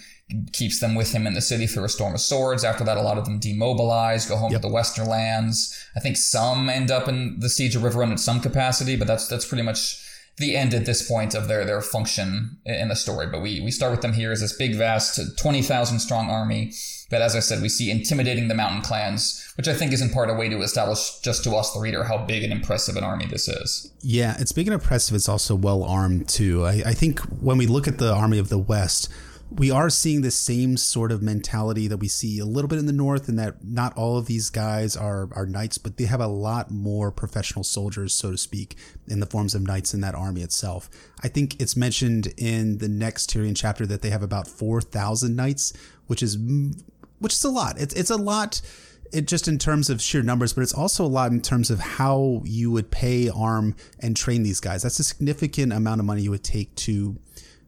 keeps them with him in the city through a storm of swords. After that, a lot of them demobilize, go home yep. to the Western lands. I think some end up in the siege of Riverrun in some capacity, but that's that's pretty much the end at this point of their their function in the story. But we we start with them here as this big, vast, twenty thousand strong army But as I said, we see intimidating the mountain clans, which I think is in part a way to establish just to us, the reader, how big and impressive an army this is. Yeah, it's big and impressive. It's also well armed too. I, I think when we look at the army of the West we are seeing the same sort of mentality that we see a little bit in the north in that not all of these guys are are knights but they have a lot more professional soldiers so to speak in the forms of knights in that army itself i think it's mentioned in the next tyrion chapter that they have about 4000 knights which is which is a lot it's it's a lot it just in terms of sheer numbers, but it's also a lot in terms of how you would pay, arm, and train these guys. That's a significant amount of money you would take to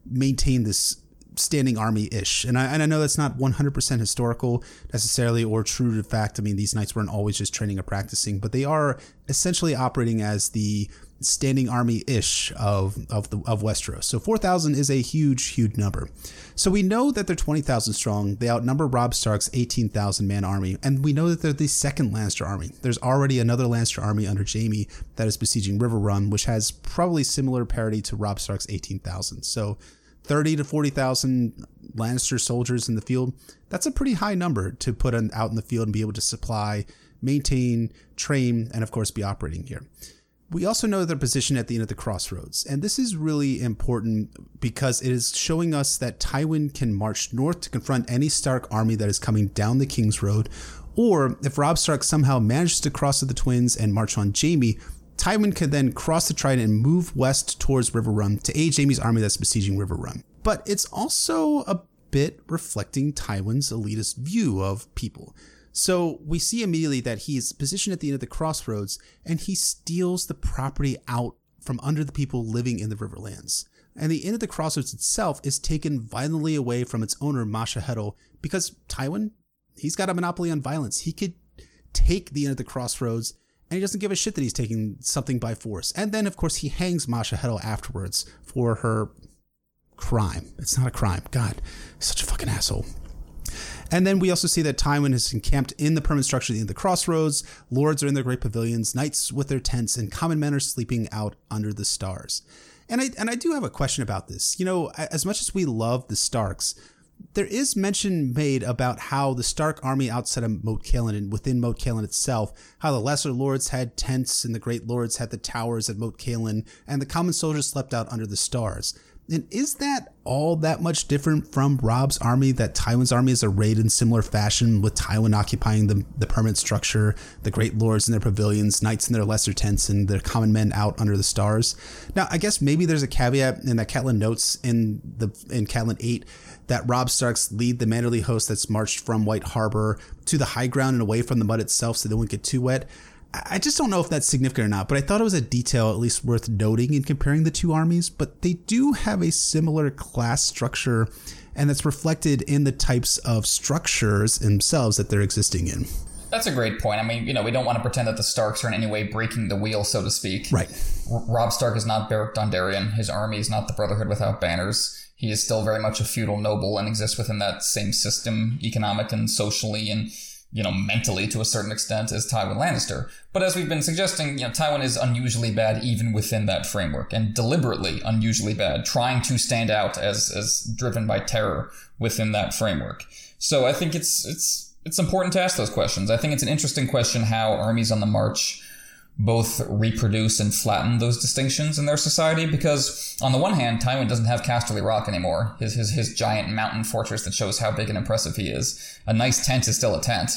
maintain this standing army ish. And I, and I know that's not 100% historical necessarily or true to fact. I mean, these knights weren't always just training or practicing, but they are essentially operating as the standing army ish of, of, of Westeros. So 4,000 is a huge, huge number. So we know that they're 20,000 strong. They outnumber Robb Stark's 18,000 man army. And we know that they're the second Lannister army. There's already another Lannister army under Jaime that is besieging Riverrun, which has probably similar parity to Robb Stark's 18,000. So 30 to 40,000 Lannister soldiers in the field, that's a pretty high number to put out in the field and be able to supply, maintain, train, and of course be operating here. We also know their position at the end of the crossroads, and this is really important because it is showing us that Tywin can march north to confront any Stark army that is coming down the King's Road, or if Robb Stark somehow manages to cross to the Twins and march on Jaime, Tywin could then cross the Trident and move west towards Riverrun to aid Jaime's army that's besieging Riverrun. But it's also a bit reflecting Tywin's elitist view of people. So we see immediately that he is positioned at the end of the crossroads and he steals the property out from under the people living in the Riverlands. And the end of the crossroads itself is taken violently away from its owner, Masha Heddle, because Tywin, he's got a monopoly on violence. He could take the end of the crossroads and he doesn't give a shit that he's taking something by force. And then, of course, he hangs Masha Heddle afterwards for her crime. It's not a crime. God, such a fucking asshole. And then we also see that Tywin is encamped in the permanent structure in the crossroads. Lords are in their great pavilions, knights with their tents, and common men are sleeping out under the stars. And I and I do have a question about this. You know, as much as we love the Starks, there is mention made about how the Stark army outside of Moat and within Moat itself, how the lesser lords had tents and the great lords had the towers at Moat and the common soldiers slept out under the stars. And is that all that much different from Robb's army? That Tywin's army is arrayed in similar fashion, with Tywin occupying the, the permanent structure, the great lords in their pavilions, knights in their lesser tents, and the common men out under the stars. Now, I guess maybe there's a caveat in that Catelyn notes in the in Catelyn eight that Robb Starks lead the Manderly host that's marched from White Harbor to the high ground and away from the mud itself so they won't get too wet. I just don't know if that's significant or not, but I thought it was a detail at least worth noting in comparing the two armies. But they do have a similar class structure, and that's reflected in the types of structures themselves that they're existing in. That's a great point. I mean, you know, we don't want to pretend that the Starks are in any way breaking the wheel, so to speak. Right. R- Robb Stark is not Beric Dondarrion. His army is not the Brotherhood without banners he is still very much a feudal noble and exists within that same system, economic and socially and you know mentally to a certain extent as Tywin Lannister. But as we've been suggesting, you know Tywin is unusually bad even within that framework, and deliberately unusually bad, trying to stand out as as driven by terror within that framework. So I think it's it's it's important to ask those questions. I think it's an interesting question how armies on the march both reproduce and flatten those distinctions in their society because on the one hand tywin doesn't have casterly rock anymore his, his, his giant mountain fortress that shows how big and impressive he is. A nice tent is still a tent.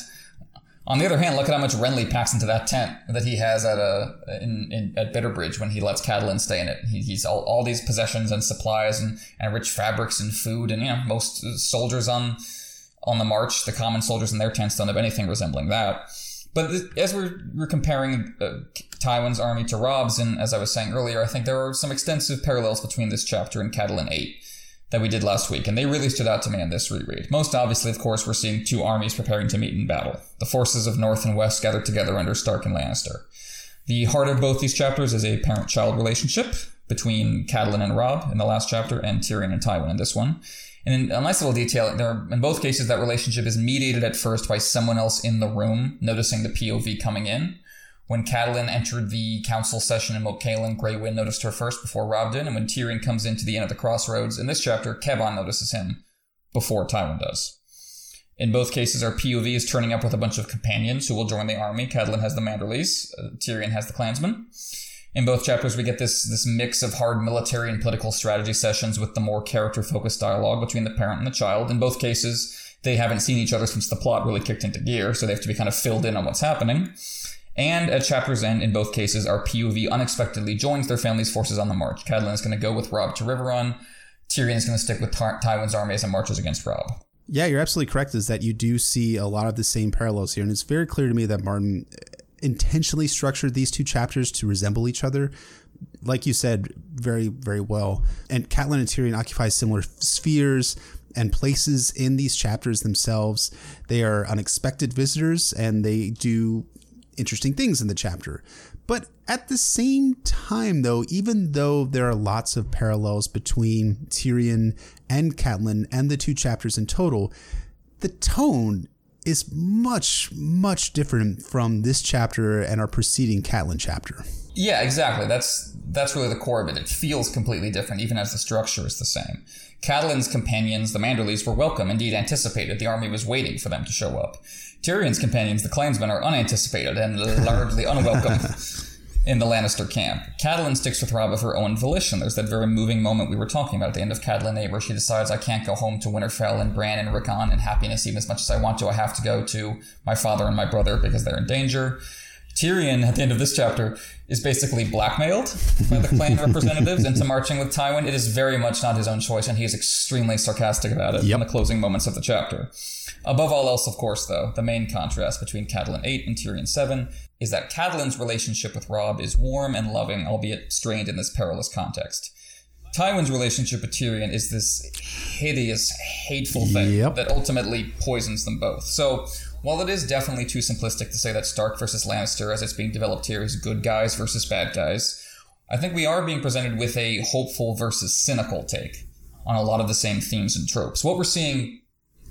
On the other hand look at how much renly packs into that tent that he has at a in, in at bitterbridge when he lets Catelyn stay in it. He, he's all, all these possessions and supplies and, and rich fabrics and food and you know most soldiers on on the march the common soldiers in their tents don't have anything resembling that but as we're, we're comparing uh, Tywin's army to Robb's, and as I was saying earlier, I think there are some extensive parallels between this chapter and Catelyn 8. that we did last week, and they really stood out to me in this reread. Most obviously, of course, we're seeing two armies preparing to meet in battle. The forces of North and West gathered together under Stark and Lannister. The heart of both these chapters is a parent-child relationship between Catelyn and Robb in the last chapter, and Tyrion and Tywin in this one. And in a nice little detail, there are, in both cases, that relationship is mediated at first by someone else in the room noticing the POV coming in. When Catelyn entered the council session in Moat Cailin, Grey Wind noticed her first before Robb did, and when Tyrion comes into the inn at the crossroads in this chapter, Kevan notices him before Tywin does. In both cases, our POV is turning up with a bunch of companions who will join the army. Catelyn has the Manderleys, uh, Tyrion has the Clansmen. In both chapters, we get this this mix of hard military and political strategy sessions with the more character focused dialogue between the parent and the child. In both cases, they haven't seen each other since the plot really kicked into gear, so they have to be kind of filled in on what's happening. And at chapter's end, in both cases, our POV unexpectedly joins their family's forces on the march. Catelyn is going to go with Robb to Riverrun. Tyrion is going to stick with Ty- Tywin's as it marches against Robb. Yeah, you're absolutely correct. Is that you do see a lot of the same parallels here, and it's very clear to me that Martin intentionally structured these two chapters to resemble each other. Like you said, very, very well. And Catelyn and Tyrion occupy similar spheres and places in these chapters themselves. They are unexpected visitors and they do interesting things in the chapter. But at the same time, though, even though there are lots of parallels between Tyrion and Catelyn and the two chapters in total, the tone is much, much different from this chapter and our preceding Catelyn chapter. Yeah, exactly. That's that's really the core of it. It feels completely different, even as the structure is the same. Catelyn's companions, the Manderleys, were welcome, indeed anticipated. The army was waiting for them to show up. Tyrion's companions, the Clansmen, are unanticipated and largely unwelcome in the Lannister camp. Catelyn sticks with Robb of her own volition. There's that very moving moment we were talking about at the end of Catelyn 8 where she decides I can't go home to Winterfell and Bran and Rickon and happiness even as much as I want to. I have to go to my father and my brother because they're in danger. Tyrion, at the end of this chapter, is basically blackmailed by the clan representatives into marching with Tywin. It is very much not his own choice, and he is extremely sarcastic about it yep. in the closing moments of the chapter. Above all else, of course, though, the main contrast between Catelyn 8 and Tyrion 7 is that Catelyn's relationship with Robb is warm and loving, albeit strained in this perilous context. Tywin's relationship with Tyrion is this hideous, hateful thing yep. that ultimately poisons them both. So, while it is definitely too simplistic to say that Stark versus Lannister, as it's being developed here, is good guys versus bad guys, I think we are being presented with a hopeful versus cynical take on a lot of the same themes and tropes. What we're seeing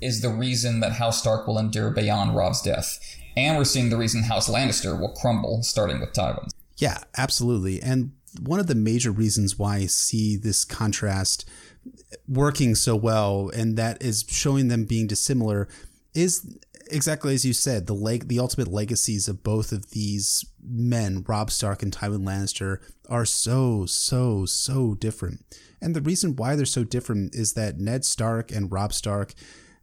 is the reason that House Stark will endure beyond Robb's death. And we're seeing the reason House Lannister will crumble, starting with Tywin. Yeah, absolutely. And one of the major reasons why I see this contrast working so well and that is showing them being dissimilar is exactly as you said the leg the ultimate legacies of both of these men Robb Stark and Tywin Lannister are so so so different and the reason why they're so different is that Ned Stark and Robb Stark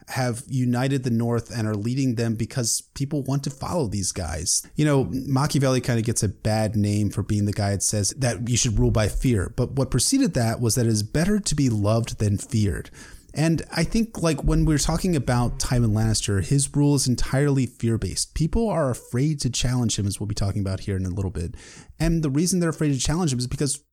have united the North and are leading them because people want to follow these guys. You know, Machiavelli kind of gets a bad name for being the guy that says that you should rule by fear. But what preceded that was that it is better to be loved than feared. And I think, like, when we're talking about Tywin Lannister, his rule is entirely fear based. People are afraid to challenge him, as we'll be talking about here in a little bit. And the reason they're afraid to challenge him is because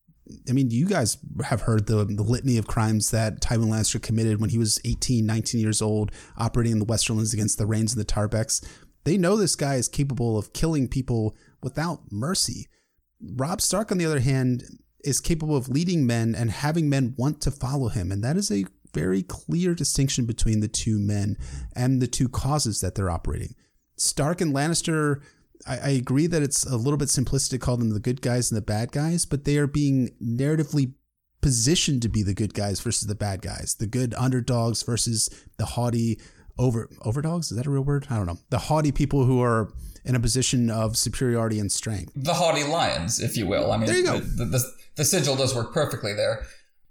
I mean, you guys have heard the, the litany of crimes that Tywin Lannister committed when he was 18, 19 years old, operating in the Westerlands against the Reynes and the Tarbecks. They know this guy is capable of killing people without mercy. Robb Stark, on the other hand, is capable of leading men and having men want to follow him. And that is a very clear distinction between the two men and the two causes that they're operating. Stark and Lannister I, I agree that it's a little bit simplistic to call them the good guys and the bad guys, but they are being narratively positioned to be the good guys versus the bad guys, the good underdogs versus the haughty over overdogs. Is that a real word? I don't know. The haughty people who are in a position of superiority and strength. The haughty lions, if you will. I mean, there you go. The, the, the sigil does work perfectly there.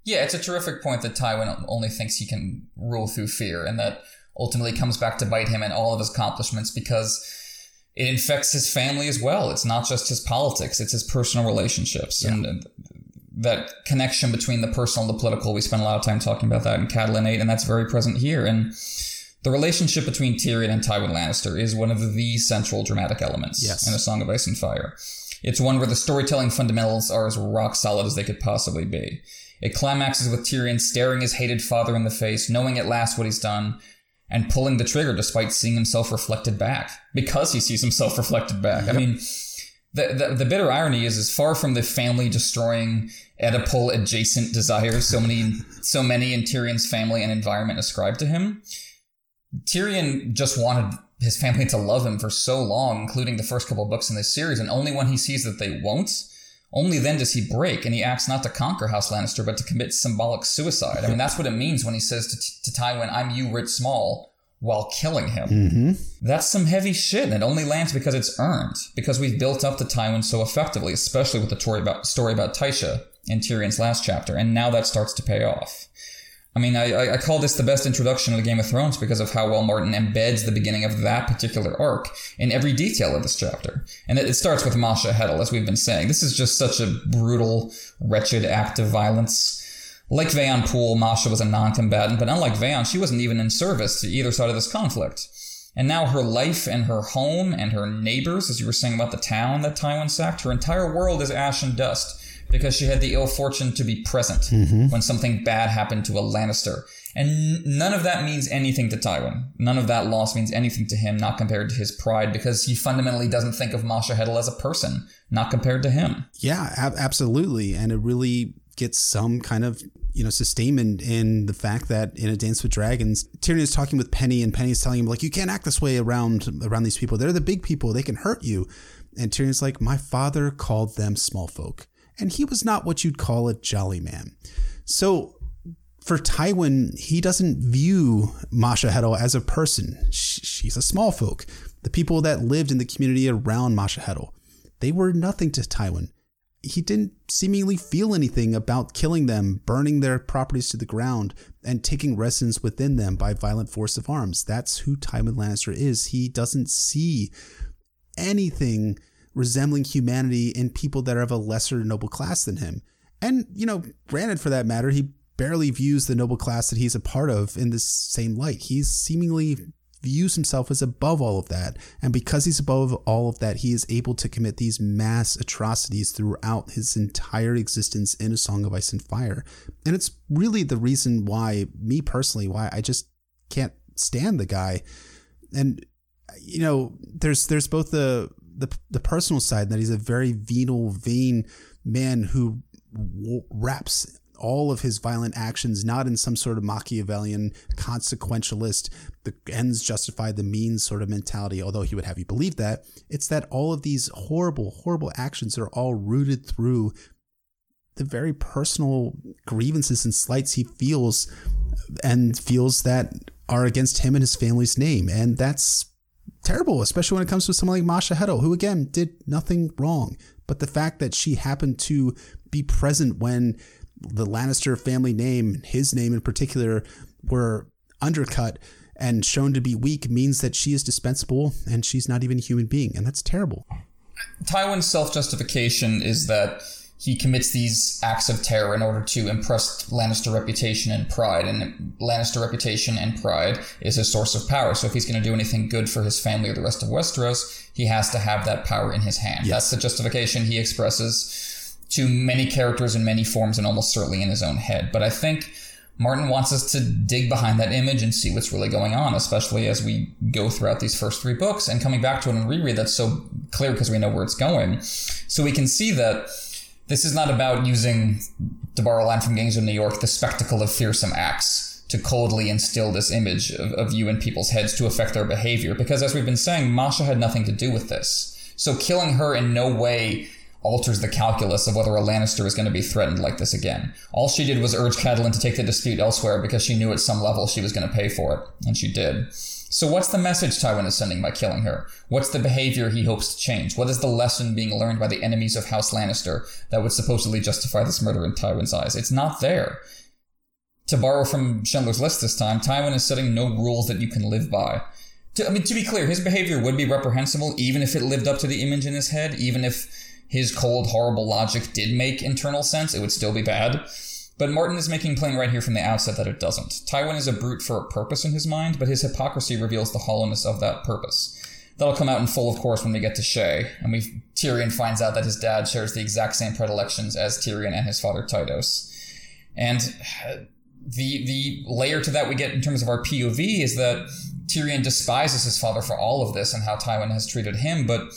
Yeah, it's a terrific point that Tywin only thinks he can rule through fear, and that ultimately comes back to bite him in all of his accomplishments because it infects his family as well. It's not just his politics, it's his personal relationships. Yeah. And that connection between the personal and the political, we spent a lot of time talking about that in Catelyn 8, and that's very present here. And the relationship between Tyrion and Tywin Lannister is one of the central dramatic elements yes. in A Song of Ice and Fire. It's one where the storytelling fundamentals are as rock solid as they could possibly be. It climaxes with Tyrion staring his hated father in the face, knowing at last what he's done, and pulling the trigger despite seeing himself reflected back. Because he sees himself reflected back. Yep. I mean, the, the, the bitter irony is, is far from the family destroying Oedipal adjacent desires so many so many in Tyrion's family and environment ascribed to him. Tyrion just wanted his family to love him for so long, including the first couple books in this series, and only when he sees that they won't, only then does he break and he acts not to conquer House Lannister, but to commit symbolic suicide. I mean, that's what it means when he says to, to Tywin, I'm you, Writ Small, while killing him. Mm-hmm. That's some heavy shit, and it only lands because it's earned, because we've built up to Tywin so effectively, especially with the story about, story about Tysha in Tyrion's last chapter, and now that starts to pay off. I mean, I, I call this the best introduction the Game of Thrones because of how well Martin embeds the beginning of that particular arc in every detail of this chapter. And it, it starts with Masha Heddle, as we've been saying. This is just such a brutal, wretched act of violence. Like Vayon Poole, Masha was a non-combatant, but unlike Vayon, she wasn't even in service to either side of this conflict. And now her life and her home and her neighbors, as you were saying about the town that Tywin sacked, her entire world is ash and dust because she had the ill fortune to be present mm-hmm. when something bad happened to a Lannister. And none of that means anything to Tywin. None of that loss means anything to him, not compared to his pride, because he fundamentally doesn't think of Masha Heddle as a person, not compared to him. Yeah, ab- absolutely. And it really gets some kind of you know sustainment in the fact that in a dance with dragons tyrion is talking with penny and penny is telling him like you can't act this way around around these people they're the big people they can hurt you and tyrion's like my father called them small folk and he was not what you'd call a jolly man. So for Tywin, he doesn't view Masha Heddle as a person. She's a small folk. The people that lived in the community around Masha Heddle, they were nothing to Tywin. He didn't seemingly feel anything about killing them, burning their properties to the ground, and taking residence within them by violent force of arms. That's who Tywin Lannister is. He doesn't see anything resembling humanity in people that are of a lesser noble class than him. And, you know, granted for that matter, he barely views the noble class that he's a part of in this same light. He seemingly views himself as above all of that. And because he's above all of that, he is able to commit these mass atrocities throughout his entire existence in A Song of Ice and Fire. And it's really the reason why, me personally, why I just can't stand the guy. And you know, there's there's both the the the personal side that he's a very venal, vain man who wraps all of his violent actions not in some sort of Machiavellian consequentialist, the ends justify the means sort of mentality, although he would have you believe that. It's that all of these horrible, horrible actions are all rooted through the very personal grievances and slights he feels and feels that are against him and his family's name. And that's terrible, especially when it comes to someone like Masha Heddle, who again did nothing wrong. But the fact that she happened to be present when the Lannister family name, his name in particular, were undercut and shown to be weak means that she is dispensable and she's not even a human being. And that's terrible. Tywin's self justification is that he commits these acts of terror in order to impress Lannister reputation and pride. And Lannister reputation and pride is his source of power. So if he's going to do anything good for his family or the rest of Westeros, he has to have that power in his hand. Yes. That's the justification he expresses to many characters in many forms and almost certainly in his own head. But I think Martin wants us to dig behind that image and see what's really going on, especially as we go throughout these first three books and coming back to it and reread that's so clear because we know where it's going. So we can see that this is not about using, to borrow a line from Gangs of New York, the spectacle of fearsome acts to coldly instill this image of, of you in people's heads to affect their behavior. Because as we've been saying, Masha had nothing to do with this. So killing her in no way alters the calculus of whether a Lannister is going to be threatened like this again. All she did was urge Catelyn to take the dispute elsewhere because she knew at some level she was going to pay for it, and she did. So what's the message Tywin is sending by killing her? What's the behavior he hopes to change? What is the lesson being learned by the enemies of House Lannister that would supposedly justify this murder in Tywin's eyes? It's not there. To borrow from Schindler's List this time, Tywin is setting no rules that you can live by. To, I mean, to be clear, his behavior would be reprehensible even if it lived up to the image in his head, even if his cold, horrible logic did make internal sense, it would still be bad. But Martin is making plain right here from the outset that it doesn't. Tywin is a brute for a purpose in his mind, but his hypocrisy reveals the hollowness of that purpose. That'll come out in full, of course, when we get to Shae, and we Tyrion finds out that his dad shares the exact same predilections as Tyrion and his father Tytos. And uh, the the layer to that we get in terms of our POV is that Tyrion despises his father for all of this and how Tywin has treated him, but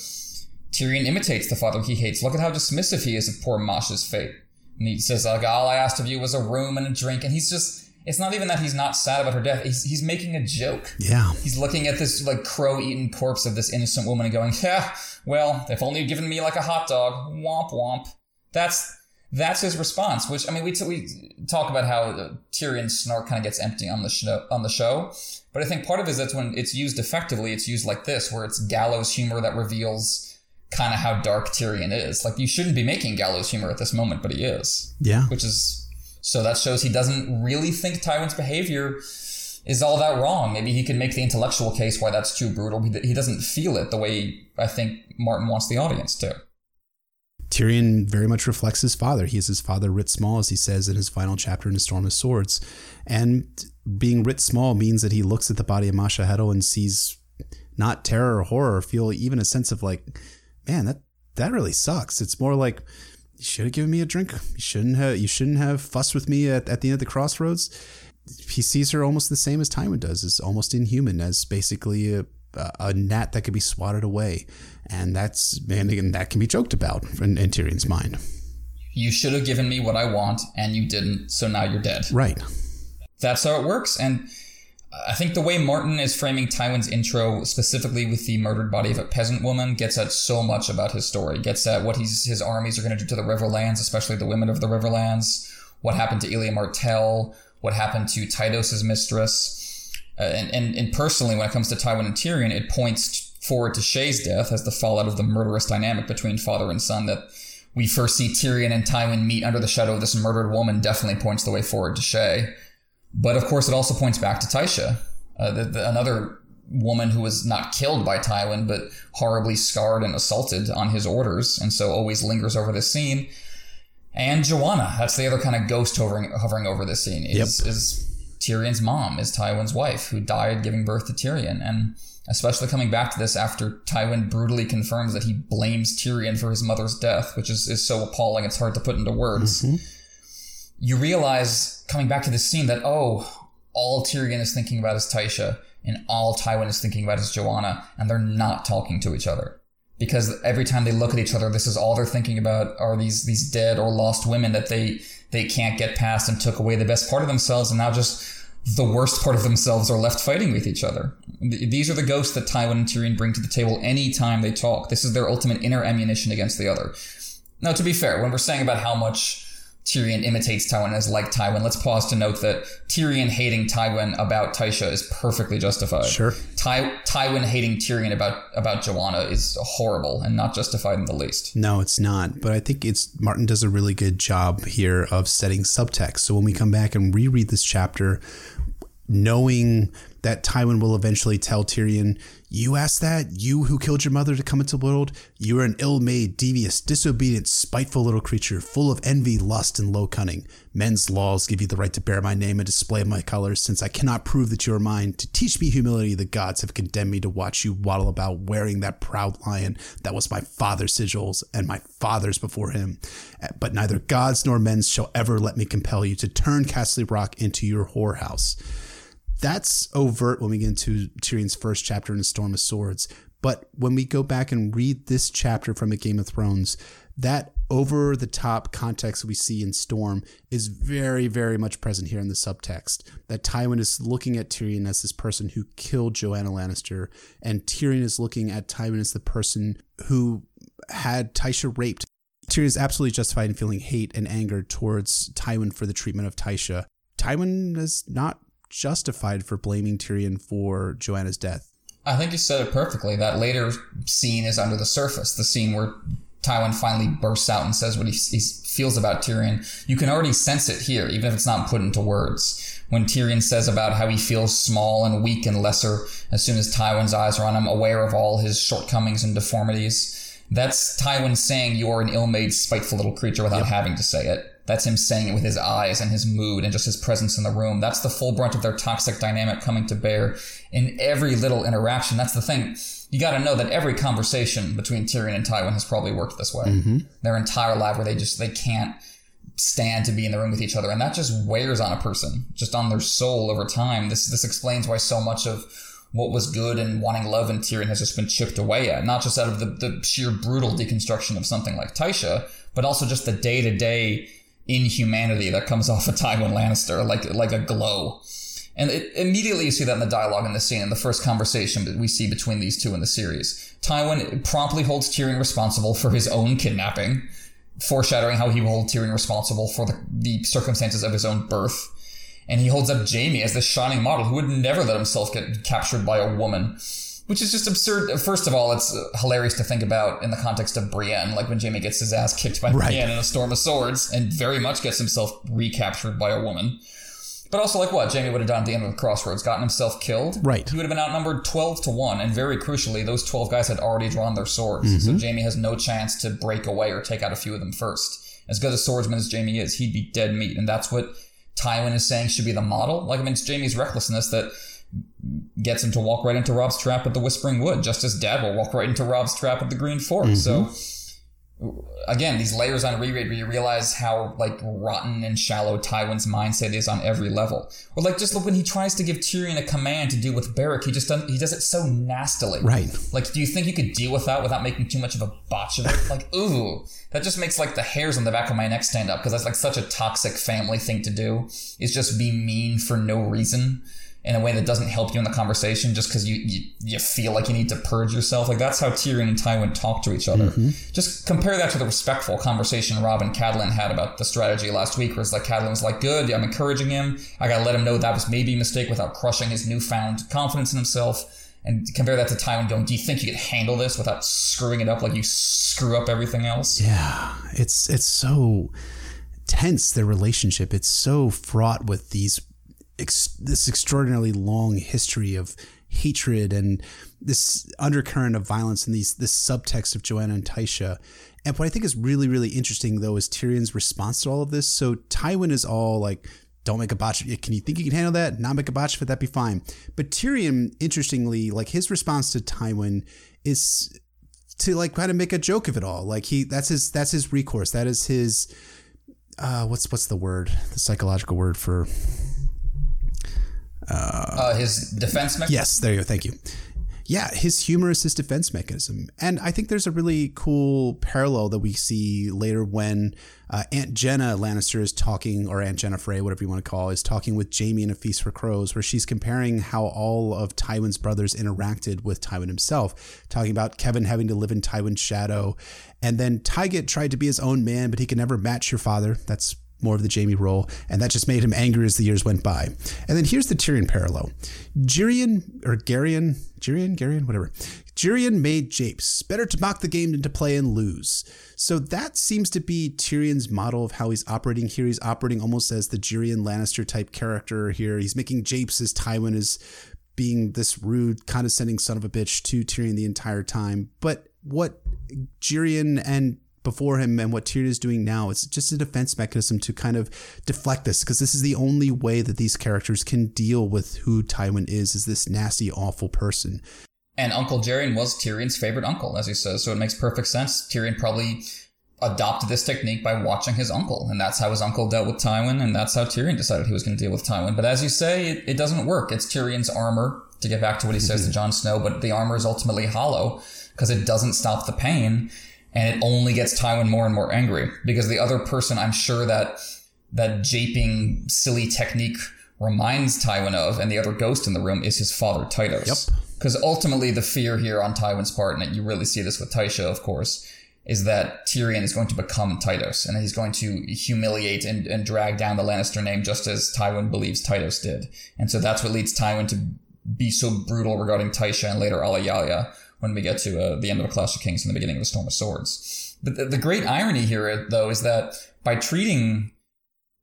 Tyrion imitates the father he hates. Look at how dismissive he is of poor Masha's fate. And he says, like, all I asked of you was a room and a drink. And he's just, it's not even that he's not sad about her death. He's, he's making a joke. Yeah. He's looking at this, like, crow eaten corpse of this innocent woman and going, yeah, well, if only you'd given me, like, a hot dog. Womp womp. That's, that's his response, which, I mean, we, t- we talk about how uh, Tyrion's snark kind of gets empty on the, show, on the show. But I think part of it is that when it's used effectively, it's used like this, where it's gallows humor that reveals kind of how dark Tyrion is. Like you shouldn't be making gallows humor at this moment, but he is. Yeah. Which is so that shows he doesn't really think Tywin's behavior is all that wrong. Maybe he can make the intellectual case why that's too brutal. He doesn't feel it the way I think Martin wants the audience to. Tyrion very much reflects his father. He is his father writ small, as he says in his final chapter in A Storm of Swords. And being writ small means that he looks at the body of Masha Heddle and sees not terror or horror, or feel even a sense of like, man, that that really sucks. It's more like you should have given me a drink. You shouldn't have. You shouldn't have fussed with me at, at the end of the crossroads. He sees her almost the same as Tywin does, as almost inhuman, as basically a, a gnat that could be swatted away, and that's man, and that can be joked about in, in Tyrion's mind. You should have given me what I want, and you didn't. So now you're dead. Right. That's how it works, and I think the way Martin is framing Tywin's intro, specifically with the murdered body of a peasant woman, gets at so much about his story. Gets at what he's, his armies are going to do to the Riverlands, especially the women of the Riverlands. What happened to Elia Martell? What happened to Tytos's mistress? Uh, and, and, and personally, when it comes to Tywin and Tyrion, it points forward to Shae's death as the fallout of the murderous dynamic between father and son that we first see Tyrion and Tywin meet under the shadow of this murdered woman definitely points the way forward to Shae. But of course, it also points back to Tysha, uh, the, the, another woman who was not killed by Tywin, but horribly scarred and assaulted on his orders, and so always lingers over this scene. And Joanna, that's the other kind of ghost hovering hovering over this scene, is, yep. is Tyrion's mom, is Tywin's wife, who died giving birth to Tyrion. And especially coming back to this after Tywin brutally confirms that he blames Tyrion for his mother's death, which is, is so appalling it's hard to put into words. Mm-hmm. You realize coming back to this scene that, oh, all Tyrion is thinking about is Tysha, and all Tywin is thinking about is Joanna, and they're not talking to each other. Because every time they look at each other, this is all they're thinking about are these these dead or lost women that they they can't get past and took away the best part of themselves, and now just the worst part of themselves are left fighting with each other. These are the ghosts that Tywin and Tyrion bring to the table anytime they talk. This is their ultimate inner ammunition against the other. Now, to be fair, when we're saying about how much Tyrion imitates Tywin as like Tywin. Let's pause to note that Tyrion hating Tywin about Tysha is perfectly justified. Sure. Ty- Tywin hating Tyrion about about Joanna is horrible and not justified in the least. No, it's not. But I think it's Martin does a really good job here of setting subtext. So when we come back and reread this chapter, knowing that Tywin will eventually tell Tyrion, You asked that? You who killed your mother to come into the world? You are an ill made, devious, disobedient, spiteful little creature, full of envy, lust, and low cunning. Men's laws give you the right to bear my name and display my colors, since I cannot prove that you are mine. To teach me humility, the gods have condemned me to watch you waddle about wearing that proud lion that was my father's sigils and my father's before him. But neither gods nor men shall ever let me compel you to turn Casterly Rock into your whorehouse that's overt when we get into Tyrion's first chapter in Storm of Swords. But when we go back and read this chapter from A Game of Thrones, that over the top context we see in Storm is very, very much present here in the subtext. That Tywin is looking at Tyrion as this person who killed Joanna Lannister, and Tyrion is looking at Tywin as the person who had Tysha raped. Tyrion is absolutely justified in feeling hate and anger towards Tywin for the treatment of Tysha. Tywin is not justified for blaming Tyrion for Joanna's death. I think you said it perfectly. That later scene is under the surface. The scene where Tywin finally bursts out and says what he, he feels about Tyrion. You can already sense it here, even if it's not put into words. When Tyrion says about how he feels small and weak and lesser as soon as Tywin's eyes are on him, aware of all his shortcomings and deformities. That's Tywin saying you're an ill-made, spiteful little creature without yep. having to say it. That's him saying it with his eyes and his mood and just his presence in the room. That's the full brunt of their toxic dynamic coming to bear in every little interaction. That's the thing. You got to know that every conversation between Tyrion and Tywin has probably worked this way. Mm-hmm. Their entire life, where they just they can't stand to be in the room with each other, and that just wears on a person, just on their soul over time. This this explains why so much of what was good and wanting love in Tyrion has just been chipped away at, not just out of the, the sheer brutal deconstruction of something like Tysha, but also just the day to day inhumanity that comes off of Tywin Lannister, like like a glow. And it, immediately you see that in the dialogue in the scene, in the first conversation that we see between these two in the series. Tywin promptly holds Tyrion responsible for his own kidnapping, foreshadowing how he will hold Tyrion responsible for the, the circumstances of his own birth. And he holds up Jaime as the shining model who would never let himself get captured by a woman which is just absurd. First of all, it's hilarious to think about in the context of Brienne, like when Jaime gets his ass kicked by right. Brienne in a storm of swords, and very much gets himself recaptured by a woman. But also, like what Jaime would have done at the end of the crossroads, gotten himself killed. Right. He would have been outnumbered 12 to 1. And very crucially, those 12 guys had already drawn their swords. Mm-hmm. So Jaime has no chance to break away or take out a few of them first. As good a swordsman as Jaime is, he'd be dead meat. And that's what Tywin is saying should be the model. Like, I mean, it's Jaime's recklessness that gets him to walk right into Robb's trap at the Whispering Wood, just as Dad will walk right into Robb's trap at the Green Fork. Mm-hmm. So again, these layers on reread where you realize how like rotten and shallow Tywin's mindset is on every level. Or like just look when he tries to give Tyrion a command to deal with Beric, he just does, he does it so nastily. Right. Like, do you think you could deal with that without making too much of a botch of it? like, ooh, that just makes like the hairs on the back of my neck stand up because that's like such a toxic family thing to do. Is just be mean for no reason in a way that doesn't help you in the conversation just because you, you, you feel like you need to purge yourself. Like that's how Tyrion and Tywin talk to each other. Mm-hmm. Just compare that to the respectful conversation Robb and Catelyn had about the strategy last week, where it's like Catelyn was like, "Good, I'm encouraging him. I gotta let him know that was maybe a mistake without crushing his newfound confidence in himself." And compare that to Tywin going, "Do you think you could handle this without screwing it up like you screw up everything else?" Yeah, it's it's so tense their relationship. It's so fraught with these ex- this extraordinarily long history of hatred and this undercurrent of violence and these this subtext of Joanna and Tysha. And what I think is really, really interesting though is Tyrion's response to all of this. So Tywin is all like, don't make a botch. Can you think you can handle that? Not make a botch it. That'd be fine. But Tyrion, interestingly, like his response to Tywin is to like kind of make a joke of it all. Like he, that's his, that's his recourse. That is his, uh, what's, what's the word? The psychological word for uh, his defense mechanism. Yes, there you go. Thank you. Yeah, his humor is his defense mechanism. And I think there's a really cool parallel that we see later when uh, Aunt Genna Lannister is talking, or Aunt Genna Frey, whatever you want to call, is talking with Jaime in A Feast for Crows, where she's comparing how all of Tywin's brothers interacted with Tywin himself, talking about Kevan having to live in Tywin's shadow. And then Tygett tried to be his own man, but he could never match your father. That's more of the Jaime role, and that just made him angry as the years went by. And then here's the Tyrion parallel. Gerion, or Garion, Gerion, Garion, whatever. Gerion made Japes. Better to mock the game than to play and lose. So that seems to be Tyrion's model of how he's operating here. He's operating almost as the Gerion Lannister type character here. He's making Japes as Tywin is being this rude, condescending son of a bitch to Tyrion the entire time. But what Gerion and before him and what Tyrion is doing now. It's just a defense mechanism to kind of deflect this because this is the only way that these characters can deal with who Tywin is, is this nasty, awful person. And Uncle Gerion was Tyrion's favorite uncle, as he says, so it makes perfect sense. Tyrion probably adopted this technique by watching his uncle, and that's how his uncle dealt with Tywin, and that's how Tyrion decided he was going to deal with Tywin. But as you say, it, it doesn't work. It's Tyrion's armor, to get back to what he says to mm-hmm. Jon Snow, but the armor is ultimately hollow because it doesn't stop the pain and it only gets Tywin more and more angry because the other person I'm sure that that japing silly technique reminds Tywin of and the other ghost in the room is his father Tytos. Yep. Because ultimately the fear here on Tywin's part, and you really see this with Tysha, of course, is that Tyrion is going to become Tytos and he's going to humiliate and, and drag down the Lannister name just as Tywin believes Tytos did. And so that's what leads Tywin to be so brutal regarding Tysha and later Alayaya when we get to uh, the end of a Clash of Kings and the beginning of a Storm of Swords. But the, the great irony here, though, is that by treating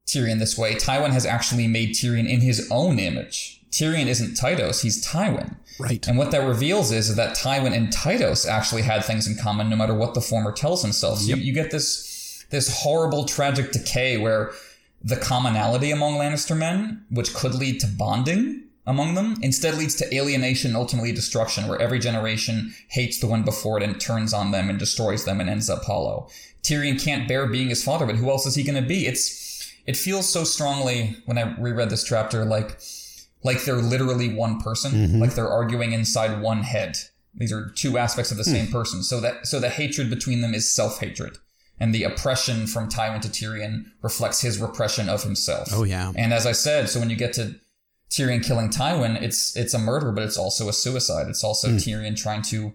Tyrion this way, Tywin has actually made Tyrion in his own image. Tyrion isn't Tytos, he's Tywin. Right. And what that reveals is, is that Tywin and Tytos actually had things in common no matter what the former tells himself. So yep. you, you get this this horrible tragic decay where the commonality among Lannister men, which could lead to bonding, among them instead leads to alienation and ultimately destruction, where every generation hates the one before it and turns on them and destroys them and ends up hollow. Tyrion can't bear being his father, but who else is he going to be? It's it feels so strongly when I reread this chapter like like they're literally one person, mm-hmm. like they're arguing inside one head. These are two aspects of the same mm. person. So that so the hatred between them is self-hatred. And the oppression from Tywin to Tyrion reflects his repression of himself. Oh yeah. And as I said, so when you get to Tyrion killing Tywin, it's it's a murder, but it's also a suicide. It's also mm. Tyrion trying to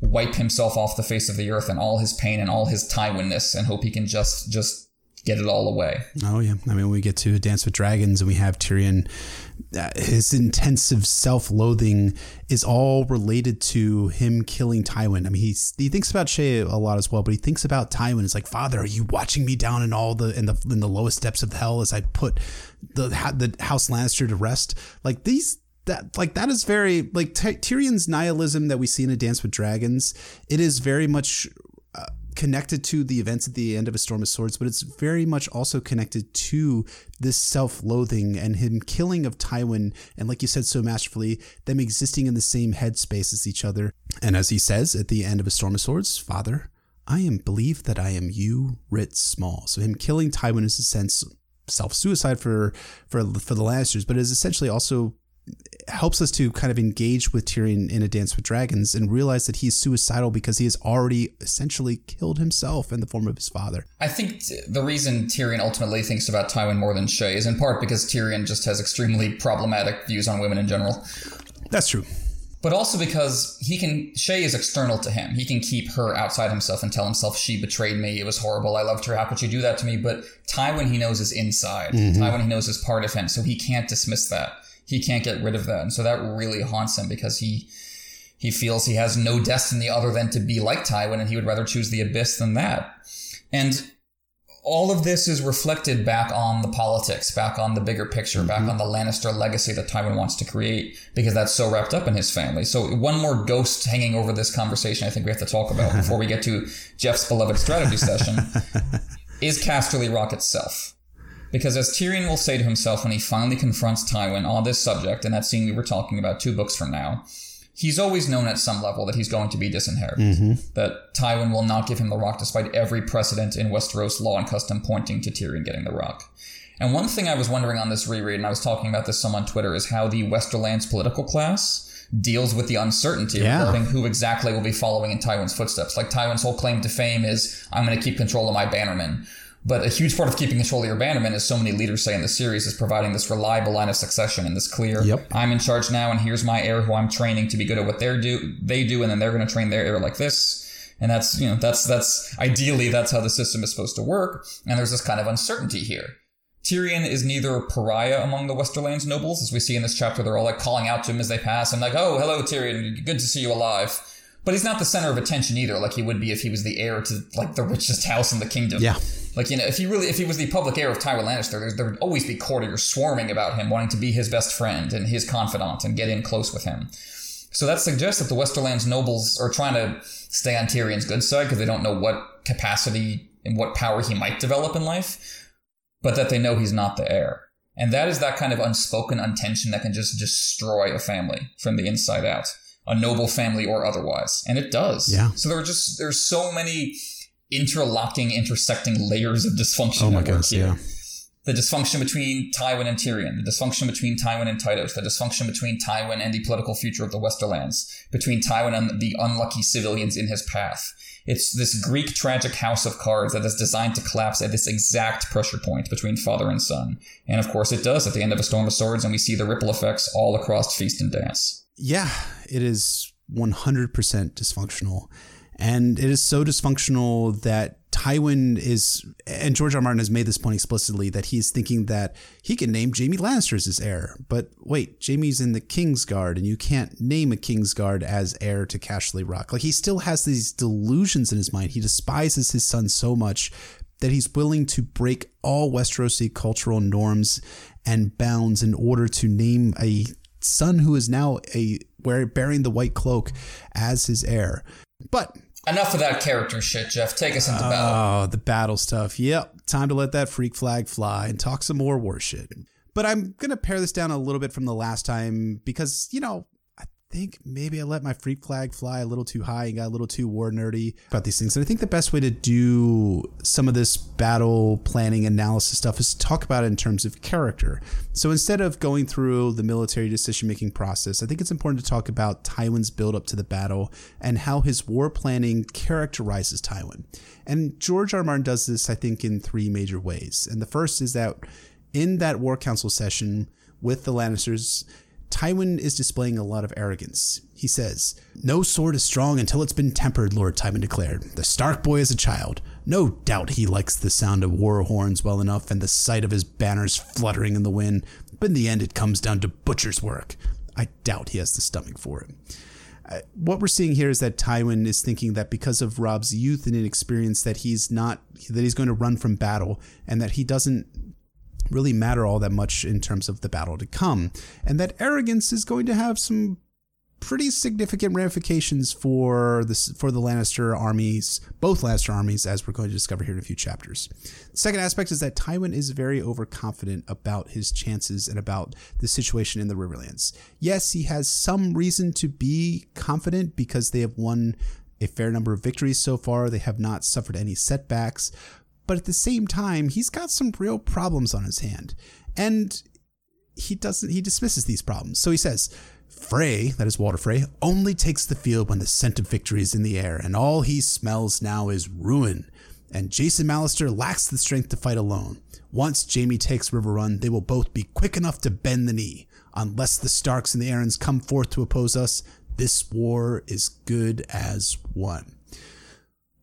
wipe himself off the face of the earth and all his pain and all his Tywinness and hope he can just just get it all away. Oh yeah, I mean, we get to Dance with Dragons and we have Tyrion. Uh, his intensive self-loathing is all related to him killing Tywin. I mean, he's he thinks about Shae a lot as well, but he thinks about Tywin. It's like, Father, are you watching me down in all the in the in the lowest depths of hell as I put the the House Lannister to rest? Like these that like that is very like Tyrion's nihilism that we see in A Dance with Dragons. It is very much connected to the events at the end of A Storm of Swords, but it's very much also connected to this self-loathing and him killing of Tywin, and like you said so masterfully, them existing in the same headspace as each other. And as he says at the end of A Storm of Swords, Father, I am believe that I am you writ small. So him killing Tywin is a sense self-suicide for for for the Lannisters, but is essentially also helps us to kind of engage with Tyrion in A Dance with Dragons and realize that he's suicidal because he has already essentially killed himself in the form of his father. I think the reason Tyrion ultimately thinks about Tywin more than Shae is in part because Tyrion just has extremely problematic views on women in general. That's true. But also because he can, Shae is external to him. He can keep her outside himself and tell himself, she betrayed me. It was horrible. I loved her. How could you do that to me? But Tywin, he knows is inside. Mm-hmm. Tywin, he knows is part of him. So he can't dismiss that he can't get rid of that. And so that really haunts him because he he feels he has no destiny other than to be like Tywin and he would rather choose the abyss than that. And all of this is reflected back on the politics, back on the bigger picture, mm-hmm. back on the Lannister legacy that Tywin wants to create, because that's so wrapped up in his family. So one more ghost hanging over this conversation I think we have to talk about before we get to Jeff's beloved strategy session is Casterly Rock itself. Because as Tyrion will say to himself when he finally confronts Tywin on this subject, in that scene we were talking about two books from now, he's always known at some level that he's going to be disinherited. Mm-hmm. That Tywin will not give him the rock despite every precedent in Westeros law and custom pointing to Tyrion getting the rock. And one thing I was wondering on this reread, and I was talking about this some on Twitter, is how the Westerlands political class deals with the uncertainty yeah. regarding who exactly will be following in Tywin's footsteps. Like Tywin's whole claim to fame is, I'm going to keep control of my bannermen. But a huge part of keeping control of your bannermen, as so many leaders say in the series, is providing this reliable line of succession and this clear, yep. I'm in charge now and here's my heir who I'm training to be good at what they do, they do, and then they're going to train their heir like this. And that's, you know, that's, that's, ideally, that's how the system is supposed to work. And there's this kind of uncertainty here. Tyrion is neither a pariah among the Westerlands nobles, as we see in this chapter. They're all like calling out to him as they pass and like, oh, hello, Tyrion, good to see you alive. But he's not the center of attention either, like he would be if he was the heir to like the richest house in the kingdom. Yeah. Like, you know, if he really, if he was the public heir of Tywin Lannister, there would always be courtiers swarming about him, wanting to be his best friend and his confidant and get in close with him. So that suggests that the Westerlands nobles are trying to stay on Tyrion's good side because they don't know what capacity and what power he might develop in life, but that they know he's not the heir. And that is that kind of unspoken untension that can just destroy a family from the inside out, a noble family or otherwise. And it does. Yeah. So there are just, there's so many interlocking, intersecting layers of dysfunction. Oh my goodness, yeah. The dysfunction between Tywin and Tyrion, the dysfunction between Tywin and Tytos, the dysfunction between Tywin and the political future of the Westerlands, between Tywin and the unlucky civilians in his path. It's this Greek tragic house of cards that is designed to collapse at this exact pressure point between father and son. And of course it does at the end of A Storm of Swords, and we see the ripple effects all across Feast and Dance. Yeah, it is 100% dysfunctional. And it is so dysfunctional that Tywin is, and George R. R. Martin has made this point explicitly that he's thinking that he can name Jaime Lannister as his heir. But wait, Jaime's in the King's Guard, and you can't name a King's Guard as heir to Casterly Rock. Like he still has these delusions in his mind. He despises his son so much that he's willing to break all Westerosi cultural norms and bounds in order to name a son who is now a bearing the white cloak as his heir. But Enough of that character shit, Jeff. Take us into battle. Oh, the battle stuff. Yep. Time to let that freak flag fly and talk some more war shit. But I'm going to pare this down a little bit from the last time because, you know, think maybe I let my freak flag fly a little too high and got a little too war nerdy about these things. And I think the best way to do some of this battle planning analysis stuff is to talk about it in terms of character. So instead of going through the military decision making process, I think it's important to talk about Tywin's build up to the battle and how his war planning characterizes Tywin. And George R. R. Martin does this, I think, in three major ways. And the first is that in that war council session with the Lannisters, Tywin is displaying a lot of arrogance. He says, No sword is strong until it's been tempered, Lord Tywin declared. The Stark boy is a child. No doubt he likes the sound of war horns well enough and the sight of his banners fluttering in the wind, but in the end it comes down to butcher's work. I doubt he has the stomach for it. Uh, what we're seeing here is that Tywin is thinking that because of Robb's youth and inexperience that he's not that he's going to run from battle and that he doesn't really matter all that much in terms of the battle to come. And that arrogance is going to have some pretty significant ramifications for the for the Lannister armies, both Lannister armies, as we're going to discover here in a few chapters. The second aspect is that Tywin is very overconfident about his chances and about the situation in the Riverlands. Yes, he has some reason to be confident because they have won a fair number of victories so far. They have not suffered any setbacks, but at the same time, he's got some real problems on his hand. And he doesn't he dismisses these problems. So he says, Frey, that is Walder Frey, only takes the field when the scent of victory is in the air, and all he smells now is ruin. And Jason Mallister lacks the strength to fight alone. Once Jaime takes Riverrun, they will both be quick enough to bend the knee. Unless the Starks and the Arryns come forth to oppose us, this war is good as won.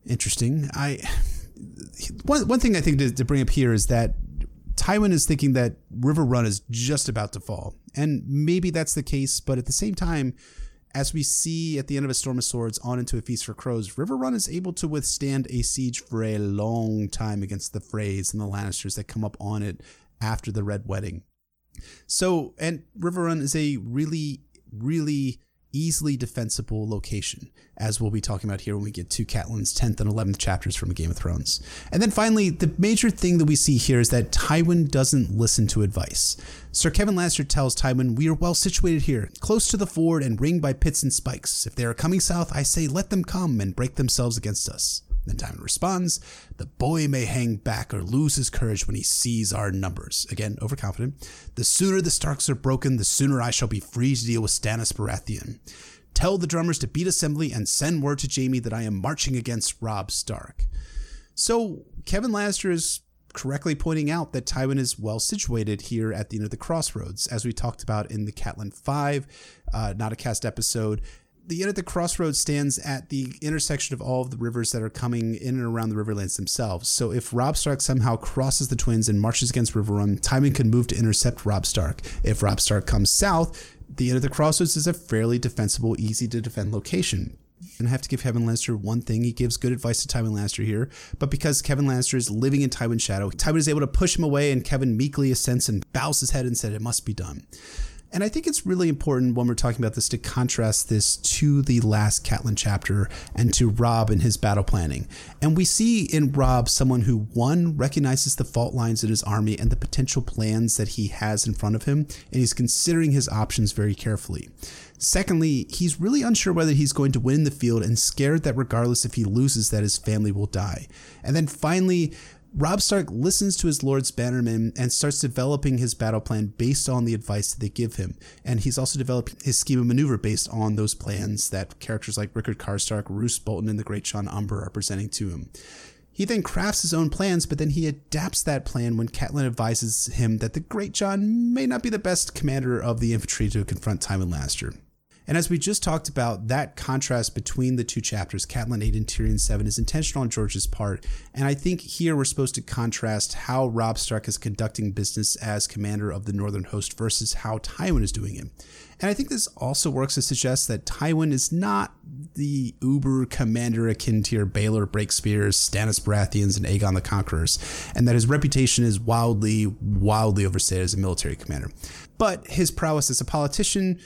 Interesting. I one one thing I think to, to bring up here is that Tywin is thinking that Riverrun is just about to fall, and maybe that's the case. But at the same time, as we see at the end of a Storm of Swords on into a Feast for Crows, Riverrun is able to withstand a siege for a long time against the Freys and the Lannisters that come up on it after the Red Wedding. So, and Riverrun is a really, really easily defensible location, as we'll be talking about here when we get to Catelyn's 10th and 11th chapters from Game of Thrones. And then finally, the major thing that we see here is that Tywin doesn't listen to advice. Sir Kevan Lannister tells Tywin, We are well situated here, close to the ford and ringed by pits and spikes. If they are coming south, I say let them come and break themselves against us. Then Tywin responds, The boy may hang back or lose his courage when he sees our numbers. Again, overconfident. The sooner the Starks are broken, the sooner I shall be free to deal with Stannis Baratheon. Tell the drummers to beat assembly and send word to Jaime that I am marching against Robb Stark. So Kevan Lannister is correctly pointing out that Tywin is well situated here at the end of the crossroads, as we talked about in the Catelyn 5, uh, not a cast episode the inn at the crossroads stands at the intersection of all of the rivers that are coming in and around the Riverlands themselves. So if Robb Stark somehow crosses the Twins and marches against Riverrun, Tywin can move to intercept Robb Stark. If Robb Stark comes south, the inn at the crossroads is a fairly defensible, easy to defend location. And I have to give Kevan Lannister one thing. He gives good advice to Tywin Lannister here. But because Kevan Lannister is living in Tywin's shadow, Tywin is able to push him away, and Kevan meekly assents and bows his head and said, It must be done. And I think it's really important when we're talking about this to contrast this to the last Catelyn chapter and to Robb and his battle planning. And we see in Robb someone who, one, recognizes the fault lines in his army and the potential plans that he has in front of him, and he's considering his options very carefully. Secondly, he's really unsure whether he's going to win the field and scared that regardless if he loses that his family will die. And then finally, Robb Stark listens to his lord's bannermen and starts developing his battle plan based on the advice that they give him. And he's also developing his scheme of maneuver based on those plans that characters like Rickard Karstark, Roose Bolton, and the Great Jon Umber are presenting to him. He then crafts his own plans, but then he adapts that plan when Catelyn advises him that the Great Jon may not be the best commander of the infantry to confront Tywin Lannister. And as we just talked about, that contrast between the two chapters, Catelyn 8 and Tyrion 7, is intentional on George's part. And I think here we're supposed to contrast how Robb Stark is conducting business as commander of the Northern Host versus how Tywin is doing it. And I think this also works to suggest that Tywin is not the uber commander akin to your Baelor Breakspears, Stannis Baratheons, and Aegon the Conquerors, and that his reputation is wildly, wildly overstated as a military commander. But his prowess as a politician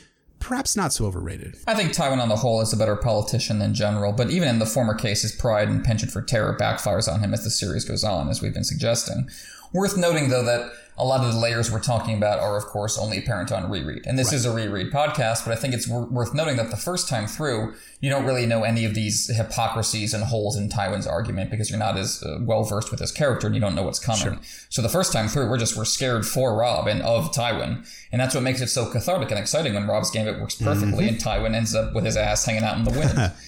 perhaps not so overrated. I think Tywin on the whole is a better politician than general, but even in the former case, his pride and penchant for terror backfires on him as the series goes on, as we've been suggesting. Worth noting, though, that a lot of the layers we're talking about are, of course, only apparent on reread. And this Right. is a reread podcast, but I think it's wor- worth noting that the first time through, you don't really know any of these hypocrisies and holes in Tywin's argument because you're not as uh, well versed with his character and you don't know what's coming. So the first time through, we're just we're scared for Robb and of Tywin, and that's what makes it so cathartic and exciting when Robb's gambit works perfectly and Tywin ends up with his ass hanging out in the wind.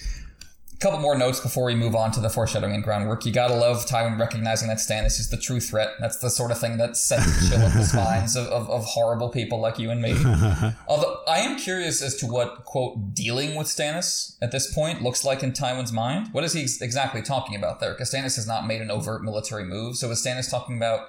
A couple more notes before we move on to the foreshadowing and groundwork. You gotta love Tywin recognizing that Stannis is the true threat. That's the sort of thing that sets a chill up the spines of, of, of horrible people like you and me. Although I am curious as to what, quote, dealing with Stannis at this point looks like in Tywin's mind. What is he ex- exactly talking about there? Because Stannis has not made an overt military move. So is Stannis talking about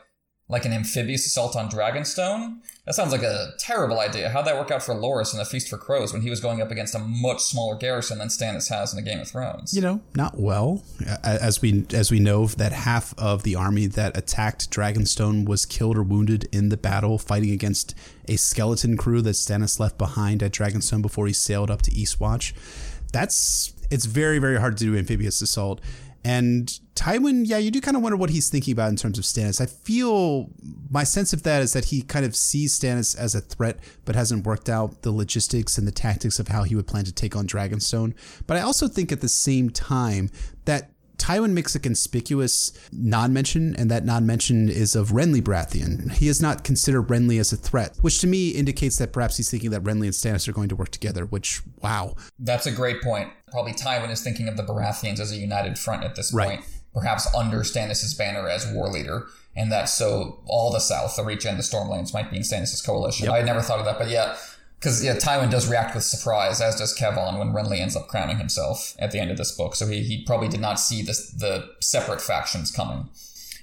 like an amphibious assault on Dragonstone? That sounds like a terrible idea. How'd that work out for Loras in the Feast for Crows when he was going up against a much smaller garrison than Stannis has in the Game of Thrones? you know, not well. As we as we know that half of the army that attacked Dragonstone was killed or wounded in the battle fighting against a skeleton crew that Stannis left behind at Dragonstone before he sailed up to Eastwatch. That's it's very very hard to do amphibious assault. And Tywin, yeah, you do kind of wonder what he's thinking about in terms of Stannis. I feel my sense of that is that he kind of sees Stannis as a threat, but hasn't worked out the logistics and the tactics of how he would plan to take on Dragonstone. But I also think at the same time that Tywin makes a conspicuous non-mention, and that non-mention is of Renly Baratheon. He has not considered Renly as a threat, which to me indicates that perhaps he's thinking that Renly and Stannis are going to work together. Which, wow, That's a great point. Probably Tywin is thinking of the Baratheons as a united front at this Right. point, perhaps under Stannis' banner as war leader, and that so all the South, the Reach and the Stormlands might be in Stannis' coalition. I had never thought of that, but yeah, because yeah, Tywin does react with surprise, as does Kevan when Renly ends up crowning himself at the end of this book. So he, he probably did not see this, the separate factions coming.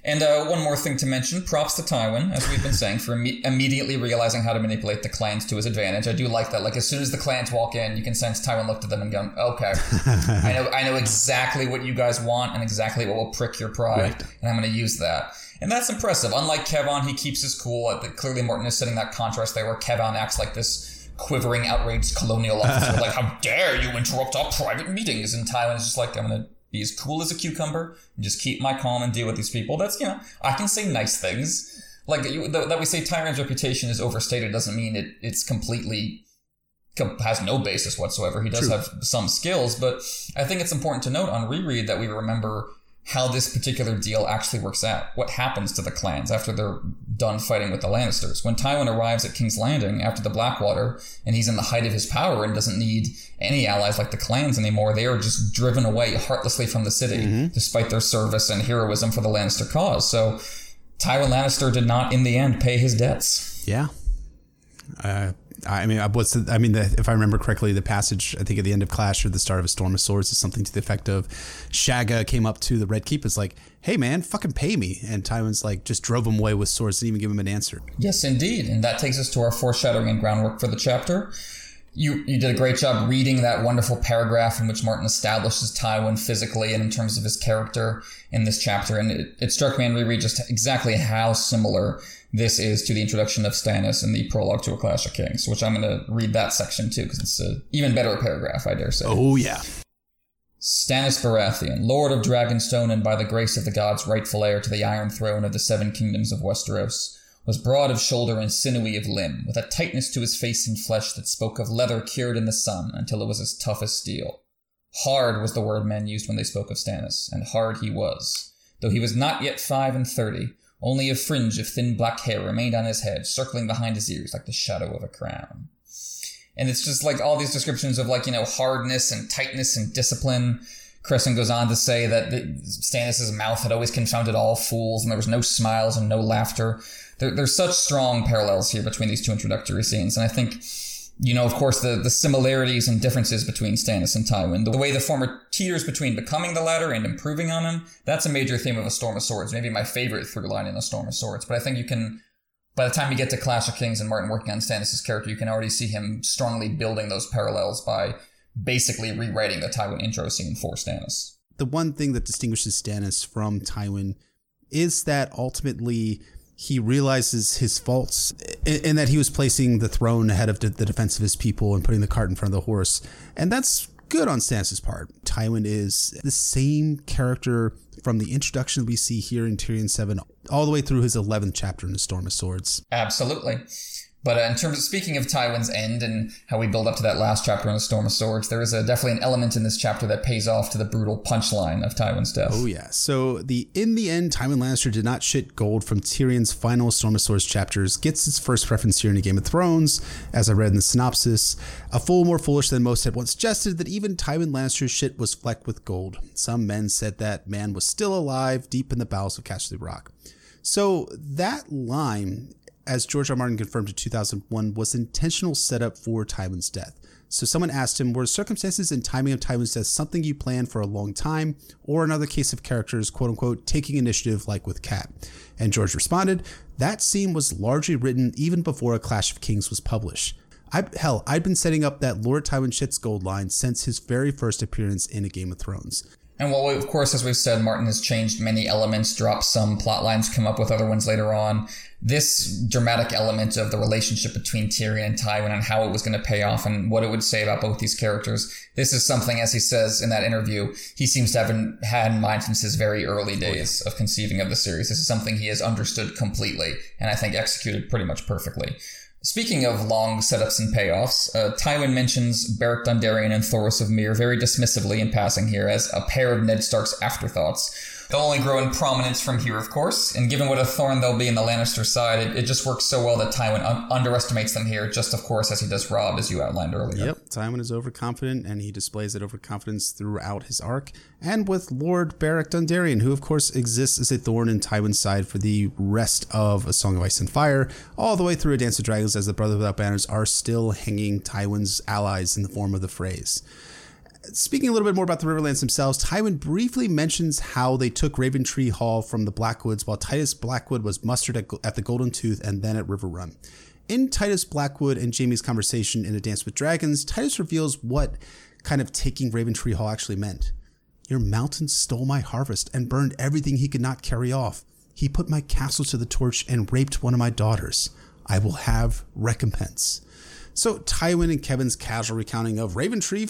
And uh, one more thing to mention props to Tywin, as we've been saying, for imme- immediately realizing how to manipulate the clans to his advantage. I do like that. Like, as soon as the clans walk in, you can sense Tywin looked at them and go, okay, I know, I know exactly what you guys want and exactly what will prick your pride, Right. and I'm going to use that. And that's impressive. Unlike Kevan, he keeps his cool. Clearly, Martin is setting that contrast there where Kevan acts like this quivering, outraged colonial officer, like, how dare you interrupt our private meetings? And Tywin is just like, I'm going to be as cool as a cucumber and just keep my calm and deal with these people. That's, you know, I can say nice things. Like, you, th- that we say Tywin's reputation is overstated doesn't mean it, it's completely com- has no basis whatsoever. He does True. have some skills, but I think it's important to note on reread that we remember how this particular deal actually works out. What happens to the clans after they're done fighting with the Lannisters? When Tywin arrives at King's Landing after the Blackwater and he's in the height of his power and doesn't need any allies like the clans anymore, they are just driven away heartlessly from the city despite their service and heroism for the Lannister cause. So Tywin Lannister did not in the end pay his debts. Yeah. Uh, I mean, what's the, I mean, the, if I remember correctly, the passage I think at the end of Clash or the start of A Storm of Swords is something to the effect of Shagga came up to the Red Keep, is like, "Hey man, fucking pay me," and Tywin's like just drove him away with swords, didn't even give him an answer. Yes, indeed. And that takes us to our foreshadowing and groundwork for the chapter. You, you did a great job reading that wonderful paragraph in which Martin establishes Tywin physically and in terms of his character in this chapter. And it, it struck me in reread just exactly how similar this is to the introduction of Stannis in the prologue to A Clash of Kings, which I'm going to read that section too, because it's an even better paragraph, I dare say. Oh yeah, Stannis Baratheon, Lord of Dragonstone and by the grace of the gods rightful heir to the Iron Throne of the Seven Kingdoms of Westeros, was broad of shoulder and sinewy of limb, with a tightness to his face and flesh that spoke of leather cured in the sun until it was as tough as steel. Hard was the word men used when they spoke of Stannis, and hard he was. Though he was not yet five and thirty, only a fringe of thin black hair remained on his head, circling behind his ears like the shadow of a crown. And it's just like all these descriptions of like, you know, hardness and tightness and discipline. Crescent goes on to say that the, Stannis' mouth had always confounded all fools and there was no smiles and no laughter. There, there's such strong parallels here between these two introductory scenes. And I think, you know, of course, the, the similarities and differences between Stannis and Tywin, the way the former teeters between becoming the latter and improving on him, that's a major theme of A Storm of Swords. Maybe my favorite through line in A Storm of Swords. But I think you can by the time you get to Clash of Kings and Martin working on Stannis' character, you can already see him strongly building those parallels by basically rewriting the Tywin intro scene for Stannis. the one thing that distinguishes Stannis from Tywin is that ultimately he realizes his faults in that he was placing the throne ahead of the, the defense of his people and putting the cart in front of the horse. And that's good on Stannis' part. Tywin is the same character from the introduction we see here in Tyrion 7 all the way through his 11th chapter in the Storm of Swords. Absolutely. But uh, in terms of speaking of Tywin's end and how we build up to that last chapter in the Storm of Swords, there is a, definitely an element in this chapter that pays off to the brutal punchline of Tywin's death. Oh yeah. So the in the end, Tywin Lannister did not shit gold from Tyrion's final Storm of Swords chapters. Gets its first preference here in Game of Thrones, as I read in the synopsis. A fool more foolish than most had once suggested that even Tywin Lannister's shit was flecked with gold. Some men said that man was still alive deep in the bowels of Casterly Rock. So that line as George R. Martin confirmed in 2001, was intentional setup for Tywin's death. So someone asked him, were the circumstances and timing of Tywin's death something you planned for a long time, or another case of characters, quote unquote, taking initiative like with Cat? And George responded, that scene was largely written even before A Clash of Kings was published. I, hell, I'd been setting up that Lord Tywin Shits Gold line since his very first appearance in A Game of Thrones. And while, of course, as we've said, Martin has changed many elements, dropped some plot lines, come up with other ones later on, this dramatic element of the relationship between Tyrion and Tywin and how it was going to pay off and what it would say about both these characters, this is something, as he says in that interview, he seems to have had in mind since his very early days of conceiving of the series. This is something he has understood completely and I think executed pretty much perfectly. Speaking of long setups and payoffs, uh, Tywin mentions Beric Dondarrion and Thoros of Myr very dismissively in passing here as a pair of Ned Stark's afterthoughts. They'll only grow in prominence from here, of course, and given what a thorn they'll be in the Lannister side, it, it just works so well that Tywin un- underestimates them here, just of course as he does Robb, as you outlined earlier. Yep, Tywin is overconfident, and he displays that overconfidence throughout his arc, and with Lord Beric Dondarrion, who of course exists as a thorn in Tywin's side for the rest of A Song of Ice and Fire, all the way through A Dance of Dragons, as the Brother Without Banners are still hanging Tywin's allies in the form of the Freys speaking a little bit more about the Riverlands themselves, Tywin briefly mentions how they took Raventree Hall from the Blackwoods while Tytos Blackwood was mustered at, at the Golden Tooth and then at Riverrun. In Tytos Blackwood and Jaime's conversation in A Dance with Dragons, Tytos reveals what kind of taking Raventree Hall actually meant. Your mountain stole my harvest and burned everything he could not carry off. He put my castle to the torch and raped one of my daughters. I will have recompense. So Tywin and Kevan's casual recounting of Raventree,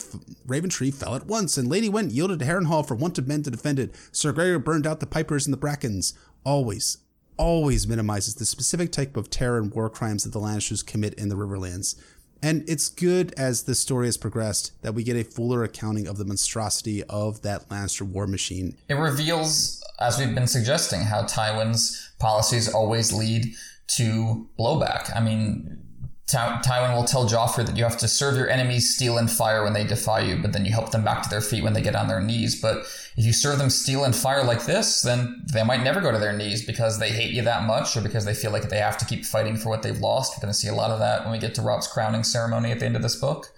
Raventree fell at once, and Lady Whent yielded to Harrenhal for want of men to defend it. Sir Gregor burned out the pipers and the brackens. Always, always minimizes the specific type of terror and war crimes that the Lannisters commit in the Riverlands. And it's good as the story has progressed that we get a fuller accounting of the monstrosity of that Lannister war machine. It reveals, as we've been suggesting, how Tywin's policies always lead to blowback. I mean, Ty- Tywin will tell Joffrey that you have to serve your enemies steel and fire when they defy you, but then you help them back to their feet when they get on their knees. But if you serve them steel and fire like this, then they might never go to their knees because they hate you that much or because they feel like they have to keep fighting for what they've lost. We're going to see a lot of that when we get to Robb's crowning ceremony at the end of this book.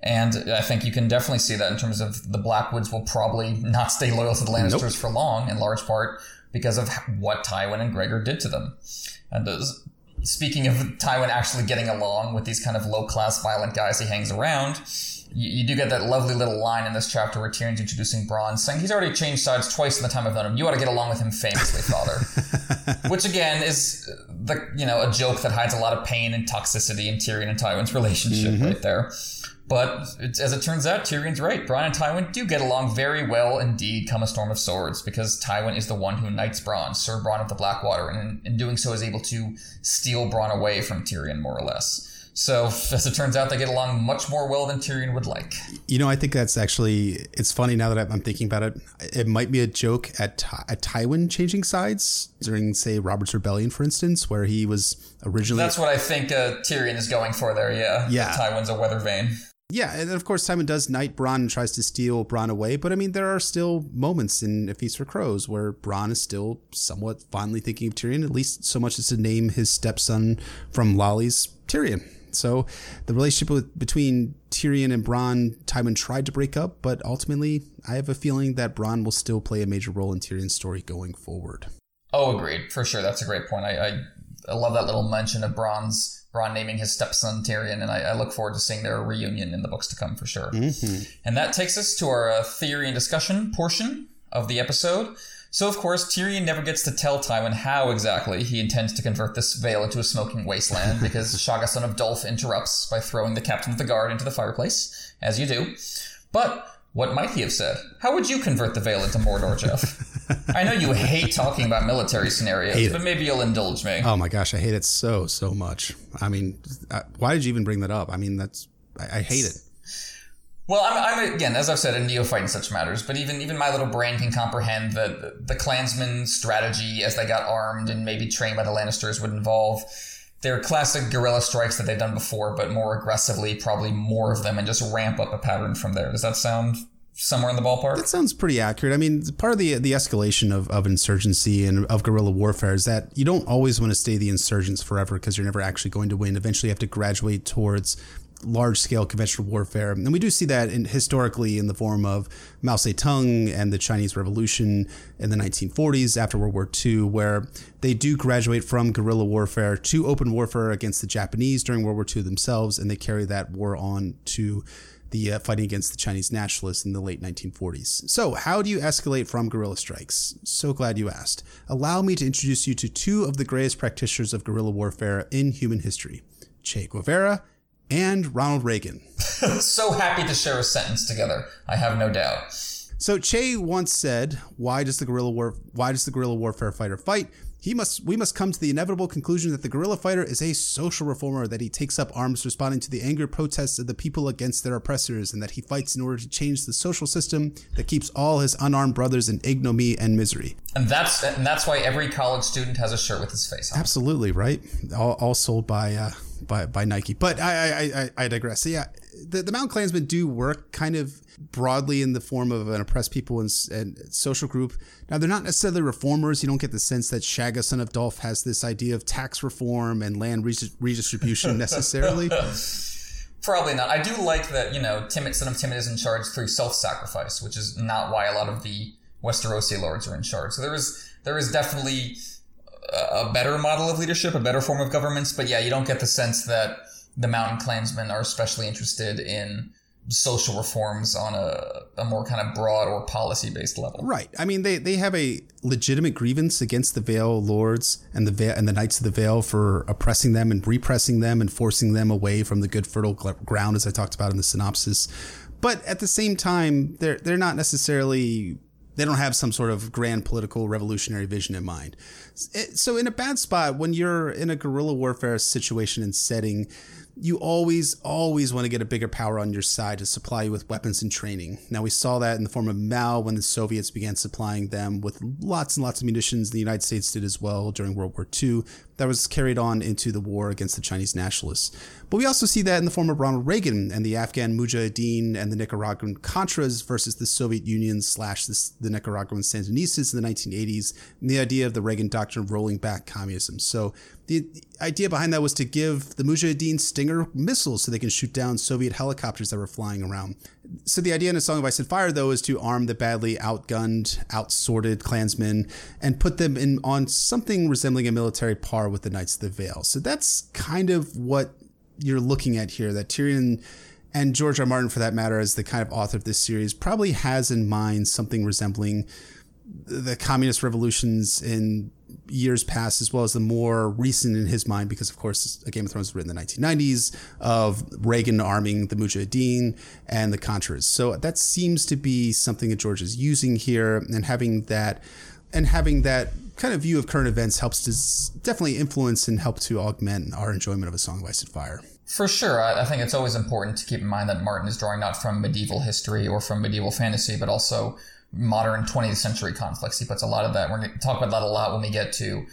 And I think you can definitely see that in terms of the Blackwoods will probably not stay loyal to the Lannisters nope. for long, in large part because of what Tywin and Gregor did to them. And speaking of Tywin actually getting along with these kind of low class violent guys he hangs around, you, you, do get that lovely little line in this chapter where Tyrion's introducing Bronn, saying he's already changed sides twice in the time I've known him. You ought to get along with him famously, father. Which again is the you know a joke that hides a lot of pain and toxicity in Tyrion and Tywin's relationship mm-hmm. right there. But as it turns out, Tyrion's right. Bronn and Tywin do get along very well indeed come a storm of swords, because Tywin is the one who knights Bronn, Sir Bronn of the Blackwater, and in doing so is able to steal Bronn away from Tyrion, more or less. So, as it turns out, they get along much more well than Tyrion would like. You know, I think that's actually, it's funny now that I'm thinking about it. It might be a joke at, at Tywin changing sides during, say, Robert's Rebellion, for instance, where he was originally. That's what I think uh, Tyrion is going for there, yeah. Yeah. Tywin's a weather vane. Yeah, and of course Tywin does knight Bronn and tries to steal Bronn away, but I mean there are still moments in A Feast for Crows where Bronn is still somewhat fondly thinking of Tyrion, at least so much as to name his stepson from Lollys Tyrion. So the relationship with, between Tyrion and Bronn, Tywin tried to break up, but ultimately I have a feeling that Bronn will still play a major role in Tyrion's story going forward. Oh, agreed. For sure. That's a great point. I, I, I love that little mention of Bronn's Bronn naming his stepson Tyrion, and I, I, look forward to seeing their reunion in the books to come for sure. Mm-hmm. And that takes us to our uh, theory and discussion portion of the episode. So, of course, Tyrion never gets to tell Tywin how exactly he intends to convert this vale into a smoking wasteland because Shagga son of Dolph, interrupts by throwing the captain of the guard into the fireplace, as you do. But What might he have said? How would you convert the Vale into Mordor, Jeff? I know you hate talking about military scenarios, but maybe you'll indulge me. Oh my gosh, I hate it so so much. I mean, uh, why did you even bring that up? I mean, that's I, I hate it. Well, I'm, I'm again, as I've said, a neophyte in such matters. But even even my little brain can comprehend that the clansmen strategy as they got armed and maybe trained by the Lannisters would involve their classic guerrilla strikes that they've done before, but more aggressively, probably more of them, and just ramp up a pattern from there. Does that sound somewhere in the ballpark? That sounds pretty accurate. I mean, part of the the escalation of, of insurgency and of guerrilla warfare is that you don't always want to stay the insurgents forever because you're never actually going to win. Eventually, you have to graduate towards large scale conventional warfare. And we do see that in, historically in the form of Mao Zedong and the Chinese Revolution in the 1940s after World War II, where they do graduate from guerrilla warfare to open warfare against the Japanese during World War II themselves, and they carry that war on to the uh, fighting against the Chinese nationalists in the late 1940s. So, how do you escalate from guerrilla strikes? So glad you asked. Allow me to introduce you to two of the greatest practitioners of guerrilla warfare in human history Che Guevara and Ronald Reagan. so happy to share a sentence together. I have no doubt. So Che once said, "Why does the guerrilla war? Why does the guerrilla warfare fighter fight? He must. We must come to the inevitable conclusion that the guerrilla fighter is a social reformer. That he takes up arms, responding to the anger protests of the people against their oppressors, and that he fights in order to change the social system that keeps all his unarmed brothers in ignominy and misery." And that's and that's why every college student has a shirt with his face on. Absolutely right. All, all sold by uh, by by Nike. But I I, I, I digress. So yeah, the the Mountain Clansmen do work kind of broadly in the form of an oppressed people and, and social group. Now they're not necessarily reformers. You don't get the sense that Shagga, son of Dolph, has this idea of tax reform and land redistribution necessarily. Probably not. I do like that, you know, Timett, son of Timett is in charge through self-sacrifice, which is not why a lot of the Westerosi lords are in charge. So there is there is definitely a better model of leadership, a better form of governance. But yeah, you don't get the sense that the Mountain Clansmen are especially interested in social reforms on a, a more kind of broad or policy based level. Right. I mean, they, they have a legitimate grievance against the Vale Lords and the Vale, and the Knights of the Vale for oppressing them and repressing them and forcing them away from the good fertile ground, as I talked about in the synopsis. But at the same time, they're they're not necessarily they don't have some sort of grand political revolutionary vision in mind. So in a bad spot when you're in a guerrilla warfare situation and setting you always, always want to get a bigger power on your side to supply you with weapons and training. Now, we saw that in the form of Mao when the Soviets began supplying them with lots and lots of munitions. The United States did as well during World War II. That was carried on into the war against the Chinese nationalists. But we also see that in the form of Ronald Reagan and the Afghan Mujahideen and the Nicaraguan Contras versus the Soviet Union slash the Nicaraguan Sandinistas in the 1980s, and the idea of the Reagan doctrine rolling back communism. So the idea behind that was to give the Mujahideen Stinger missiles so they can shoot down Soviet helicopters that were flying around. So the idea in A Song of Ice and Fire, though, is to arm the badly outgunned, outsorted clansmen and put them in on something resembling a military par with the Knights of the Vale. So that's kind of what you're looking at here. That Tyrion and George R. Martin, for that matter, as the kind of author of this series, probably has in mind something resembling the communist revolutions in years past, as well as the more recent in his mind, because of course, Game of Thrones was written in the 1990s, of Reagan arming the Mujahideen and the Contras. So that seems to be something that George is using here, and having that, and having that kind of view of current events helps to definitely influence and help to augment our enjoyment of A Song of Ice and Fire. For sure. I think it's always important to keep in mind that Martin is drawing not from medieval history or from medieval fantasy, but also modern 20th century conflicts. He puts a lot of that. We're going to talk about that a lot when we get to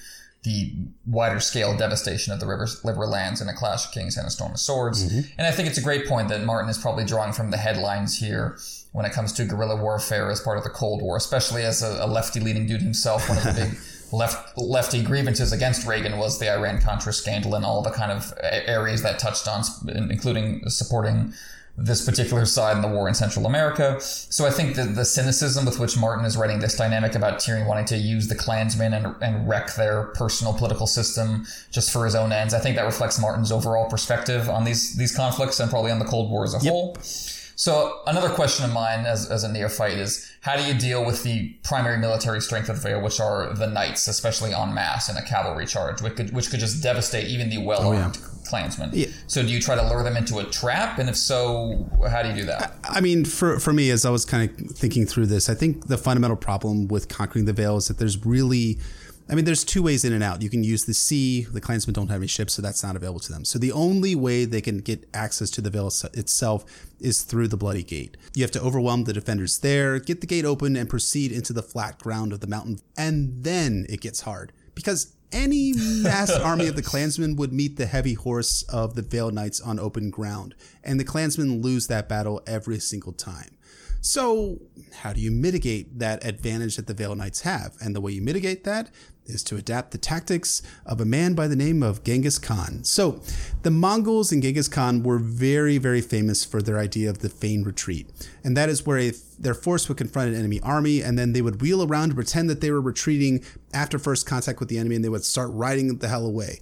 the wider scale devastation of the river, river lands in A Clash of Kings and A Storm of Swords. Mm-hmm. And I think it's a great point that Martin is probably drawing from the headlines here when it comes to guerrilla warfare as part of the Cold War, especially as a, a lefty leaning dude himself. One of the big left lefty grievances against Reagan was the Iran Contra scandal and all the kind of areas that touched on, including supporting this particular side in the war in Central America. So I think that the cynicism with which Martin is writing this dynamic about Tyrion wanting to use the clansmen and, and wreck their personal political system just for his own ends, I think that reflects Martin's overall perspective on these these conflicts and probably on the Cold War as a yep. whole. So another question of mine as, as a neophyte is how do you deal with the primary military strength of the Vale, which are the knights, especially en masse in a cavalry charge, which could, which could just devastate even the well-armed oh, yeah. clansmen. Yeah. So do you try to lure them into a trap? And if so, how do you do that? I, I mean, for, for me, as I was kind of thinking through this, I think the fundamental problem with conquering the Vale is that there's really I mean, there's two ways in and out. You can use the sea. The clansmen don't have any ships, so that's not available to them. So the only way they can get access to the Vale itself is through the Bloody Gate. You have to overwhelm the defenders there, get the gate open, and proceed into the flat ground of the mountain. And then it gets hard because any mass army of the clansmen would meet the heavy horse of the Vale Knights on open ground, and the clansmen lose that battle every single time. So, how do you mitigate that advantage that the Vale Knights have? And the way you mitigate that is to adapt the tactics of a man by the name of Genghis Khan. So, the Mongols and Genghis Khan were very, very famous for their idea of the feigned retreat. And that is where a, their force would confront an enemy army and then they would wheel around to pretend that they were retreating after first contact with the enemy and they would start riding the hell away.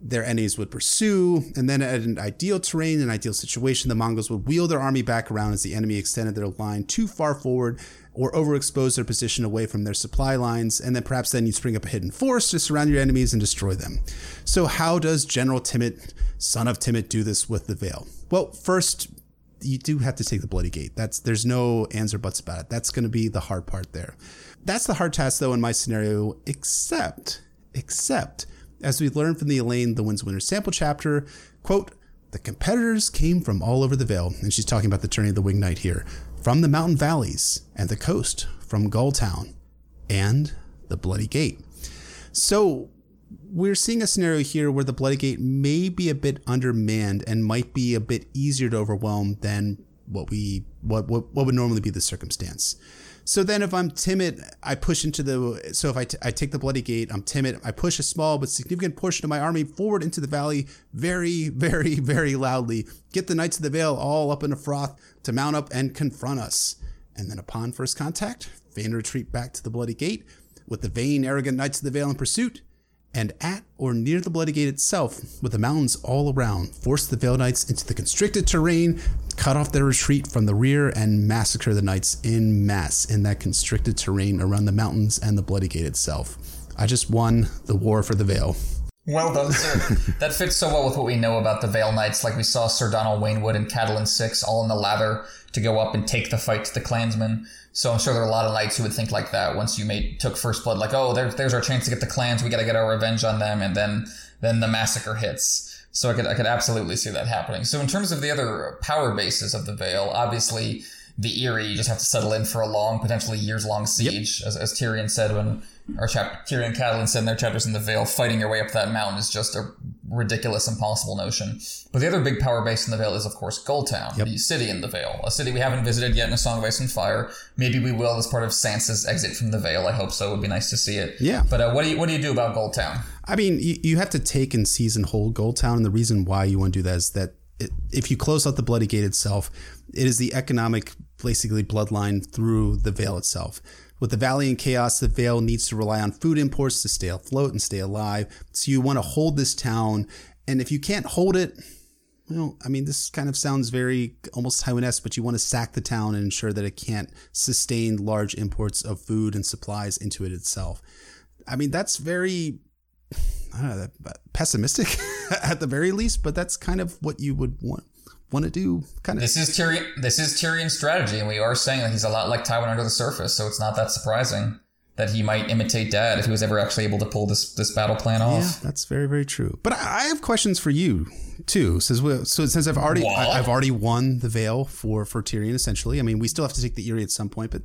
Their enemies would pursue, and then at an ideal terrain, an ideal situation, the Mongols would wheel their army back around as the enemy extended their line too far forward or overexpose their position away from their supply lines, and then perhaps then you spring up a hidden force to surround your enemies and destroy them. So, how does General Timett, son of Timett, do this with the Vale? Well, first, you do have to take the Bloody Gate. That's there's no ands or buts about it. That's going to be the hard part there. That's the hard task, though, in my scenario. Except, except, as we learned from the Alayne the Winds Winter sample chapter, quote. The competitors came from all over the Vale, and she's talking about the Tourney of the Winged Knight here from the mountain valleys and the coast, from Gulltown and the Bloody Gate. So we're seeing a scenario here where the Bloody Gate may be a bit undermanned and might be a bit easier to overwhelm than what we what what, what would normally be the circumstance. So then if I'm timid, I push into the, so if I, t- I take the Bloody Gate, I'm timid, I push a small but significant portion of my army forward into the valley very, very, very loudly, get the Knights of the Vale all up in a froth to mount up and confront us. And then upon first contact, feign retreat back to the Bloody Gate with the vain, arrogant Knights of the Vale in pursuit, and at or near the Bloody Gate itself, with the mountains all around, force the Vale Knights into the constricted terrain, cut off their retreat from the rear, and massacre the Knights in mass in that constricted terrain around the mountains and the Bloody Gate itself. I just won the war for the Vale. Well done, sir. that fits so well with what we know about the Vale Knights. Like we saw Sir Donnel Waynwood and Catelyn Six all in the lather to go up and take the fight to the clansmen. So I'm sure there are a lot of knights who would think like that once you made took first blood, like, oh, there, there's our chance to get the clans. We got to get our revenge on them, and then then the massacre hits. So I could I could absolutely see that happening. So in terms of the other power bases of the Vale, obviously the Eyrie you just have to settle in for a long, potentially years long siege, yep. as, as Tyrion said when our chap Tyrion and Catelyn said in their chapters in the Vale, fighting your way up that mountain is just a ridiculous, impossible notion. But the other big power base in the Vale is, of course, Gulltown, yep. the city in the Vale, a city we haven't visited yet in A Song of Ice and Fire. Maybe we will as part of Sansa's exit from the Vale. I hope so. It would be nice to see it. Yeah. But uh, what do you what do you do about Gulltown? I mean, you, you have to take and seize and hold Gulltown, and the reason why you want to do that is that it, if you close out the Bloody Gate itself, it is the economic, basically, bloodline through the Vale itself. With the valley in chaos, the Vale needs to rely on food imports to stay afloat and stay alive. So you want to hold this town. And if you can't hold it, well, I mean, this kind of sounds very almost Taiwan-esque, but you want to sack the town and ensure that it can't sustain large imports of food and supplies into it itself. I mean, that's very I don't know, pessimistic at the very least, but that's kind of what you would want want to do kind of this is Tyrion this is Tyrion's strategy and we are saying that he's a lot like Tywin under the surface so it's not that surprising that he might imitate dad if he was ever actually able to pull this this battle plan off. yeah that's very very true. But I have questions for you too. We, so since I've already I, have already won the Vale for for Tyrion essentially. I mean we still have to take the Eyrie at some point but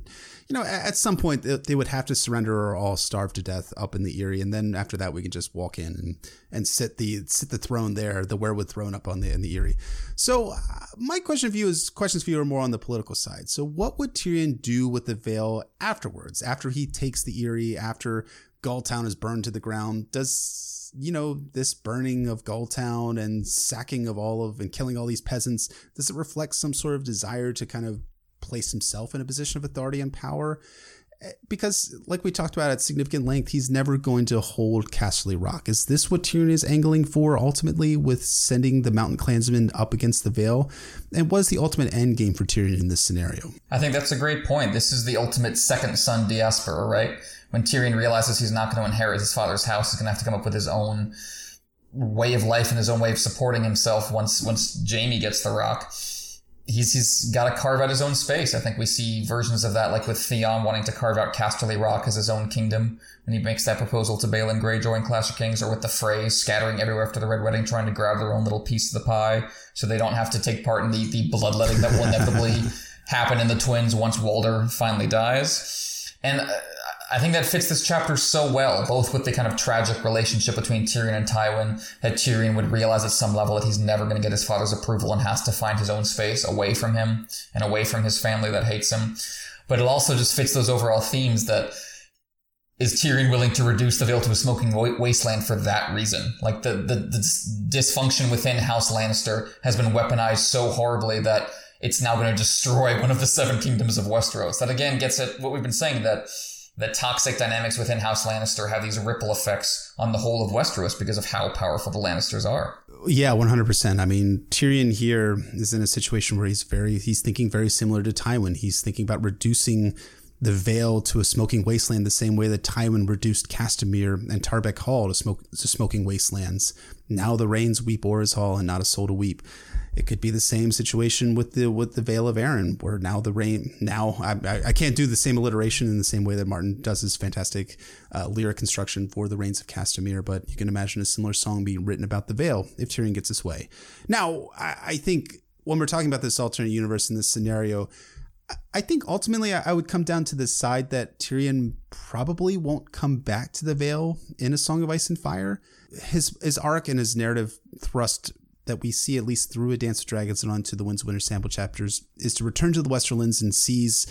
you know, at some point they would have to surrender or all starve to death up in the Eyrie, and then after that we can just walk in and and sit the sit the throne there, the weirwood throne up on the in the Eyrie. So uh, my question for you is questions for you are more on the political side. So what would Tyrion do with the Vale afterwards, after he takes the Eyrie, after Gulltown is burned to the ground? Does you know this burning of Gulltown and sacking of all of and killing all these peasants does it reflect some sort of desire to kind of place himself in a position of authority and power? Eh, because, like we talked about at significant length, he's never going to hold Casterly Rock. Is this what Tyrion is angling for ultimately with sending the Mountain Clansmen up against the Vale? And what is the ultimate end game for Tyrion in this scenario? I think that's a great point. This is the ultimate second son diaspora, right? When Tyrion realizes he's not going to inherit his father's house, he's going to have to come up with his own way of life and his own way of supporting himself once once Jaime gets the rock he's he's got to carve out his own space. I think we see versions of that, like with Theon wanting to carve out Casterly Rock as his own kingdom, and he makes that proposal to Balon Greyjoy in Clash of Kings, or with the Frey scattering everywhere after the Red Wedding, trying to grab their own little piece of the pie, so they don't have to take part in the the bloodletting that will inevitably happen in the twins once Walder finally dies. And uh, I think that fits this chapter so well, both with the kind of tragic relationship between Tyrion and Tywin, that Tyrion would realize at some level that he's never going to get his father's approval and has to find his own space away from him and away from his family that hates him. But it also just fits those overall themes that is Tyrion willing to reduce the Vale to a smoking wasteland for that reason? Like the, the, the dysfunction within House Lannister has been weaponized so horribly that it's now going to destroy one of the seven kingdoms of Westeros. That again gets at what we've been saying that the toxic dynamics within House Lannister have these ripple effects on the whole of Westeros because of how powerful the Lannisters are. Yeah, 100%. I mean, Tyrion here is in a situation where he's very he's thinking very similar to Tywin. He's thinking about reducing the Vale to a smoking wasteland the same way that Tywin reduced Castamere and Tarbeck Hall to smoke to smoking wastelands. Now the rains weep Ors Hall and not a soul to weep. It could be the same situation with the with the Vale of Arryn, where now the rain. Now I, I can't do the same alliteration in the same way that Martin does his fantastic uh, lyric construction for the Rains of Castamere, but you can imagine a similar song being written about the Vale if Tyrion gets his way. Now I, I think when we're talking about this alternate universe in this scenario, I think ultimately I would come down to the side that Tyrion probably won't come back to the Vale in A Song of Ice and Fire. His his arc and his narrative thrust that we see at least through A Dance of Dragons and onto the Winds of Winter sample chapters is to return to the Westerlands and seize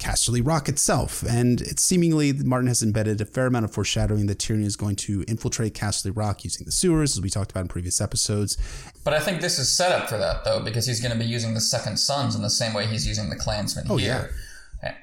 Casterly Rock itself. And it's seemingly Martin has embedded a fair amount of foreshadowing that Tyrion is going to infiltrate Casterly Rock using the sewers, as we talked about in previous episodes. But I think this is set up for that, though, because he's going to be using the Second Sons in the same way he's using the Clansmen oh, here. Yeah.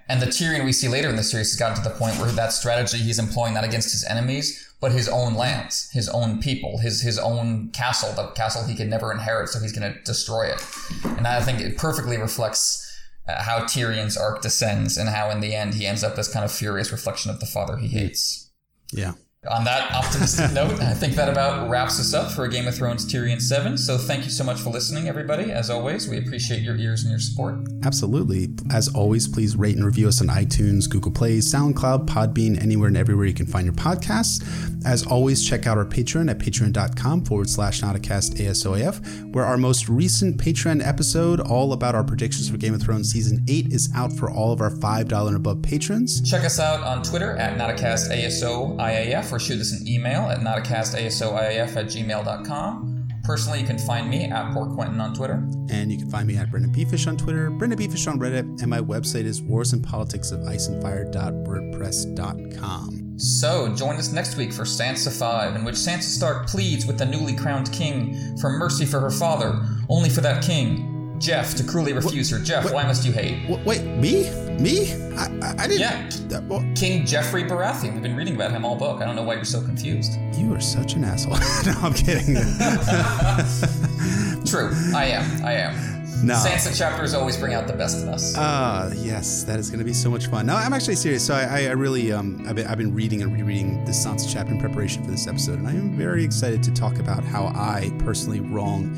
And the Tyrion we see later in the series has gotten to the point where that strategy he's employing not against his enemies, but his own lands, his own people, his his own castle, the castle he could never inherit, so he's going to destroy it. And I think it perfectly reflects uh, how Tyrion's arc descends and how in the end he ends up this kind of furious reflection of the father he hates. Yeah on that optimistic note, I think that about wraps us up for a Game of Thrones Tyrion 7. So thank you so much for listening, everybody. As always, we appreciate your ears and your support. Absolutely. As always, please rate and review us on iTunes, Google Play, SoundCloud, Podbean, anywhere and everywhere you can find your podcasts. As always, check out our Patreon at patreon.com forward slash Nauticast ASOAF, where our most recent Patreon episode, all about our predictions for Game of Thrones Season 8, is out for all of our $5 and above patrons. Check us out on Twitter at Nauticast ASOIAF or shoot us an email at nauticastasoiaf at gmail.com. Personally, you can find me at Port Quentyn on Twitter. And you can find me at Brendan Beefish on Twitter, Brendan Beefish on Reddit, and my website is warsandpoliticsofIceandfire.wordpress.com. So, join us next week for Sansa 5, in which Sansa Stark pleads with the newly crowned king for mercy for her father, only for that king Jeff to cruelly refuse her. Jeff, why must you hate? Wait, me? Me? I, I, I didn't. Yeah. Uh, King Joffrey Baratheon. We've been reading about him all book. I don't know why you're so confused. You are such an asshole. no, I'm kidding. True. I am. I am. No. Sansa chapters always bring out the best in us. Ah, uh, yes, that is going to be so much fun. No, I'm actually serious. So I, I really, um, I've been, I've been reading and rereading the Sansa chapter in preparation for this episode, and I am very excited to talk about how I personally wrong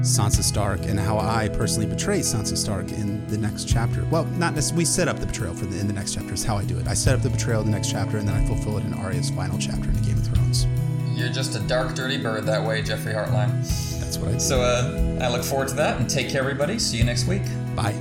Sansa Stark and how I personally betray Sansa Stark in the next chapter. Well, not necessarily. We set up the betrayal for the, in the next chapter. Is how I do it. I set up the betrayal in the next chapter, and then I fulfill it in Arya's final chapter in Game of Thrones. You're just a dark, dirty bird that way, Jeffrey Hartline. That's what I do. So uh, I look forward to that, and take care, everybody. See you next week. Bye.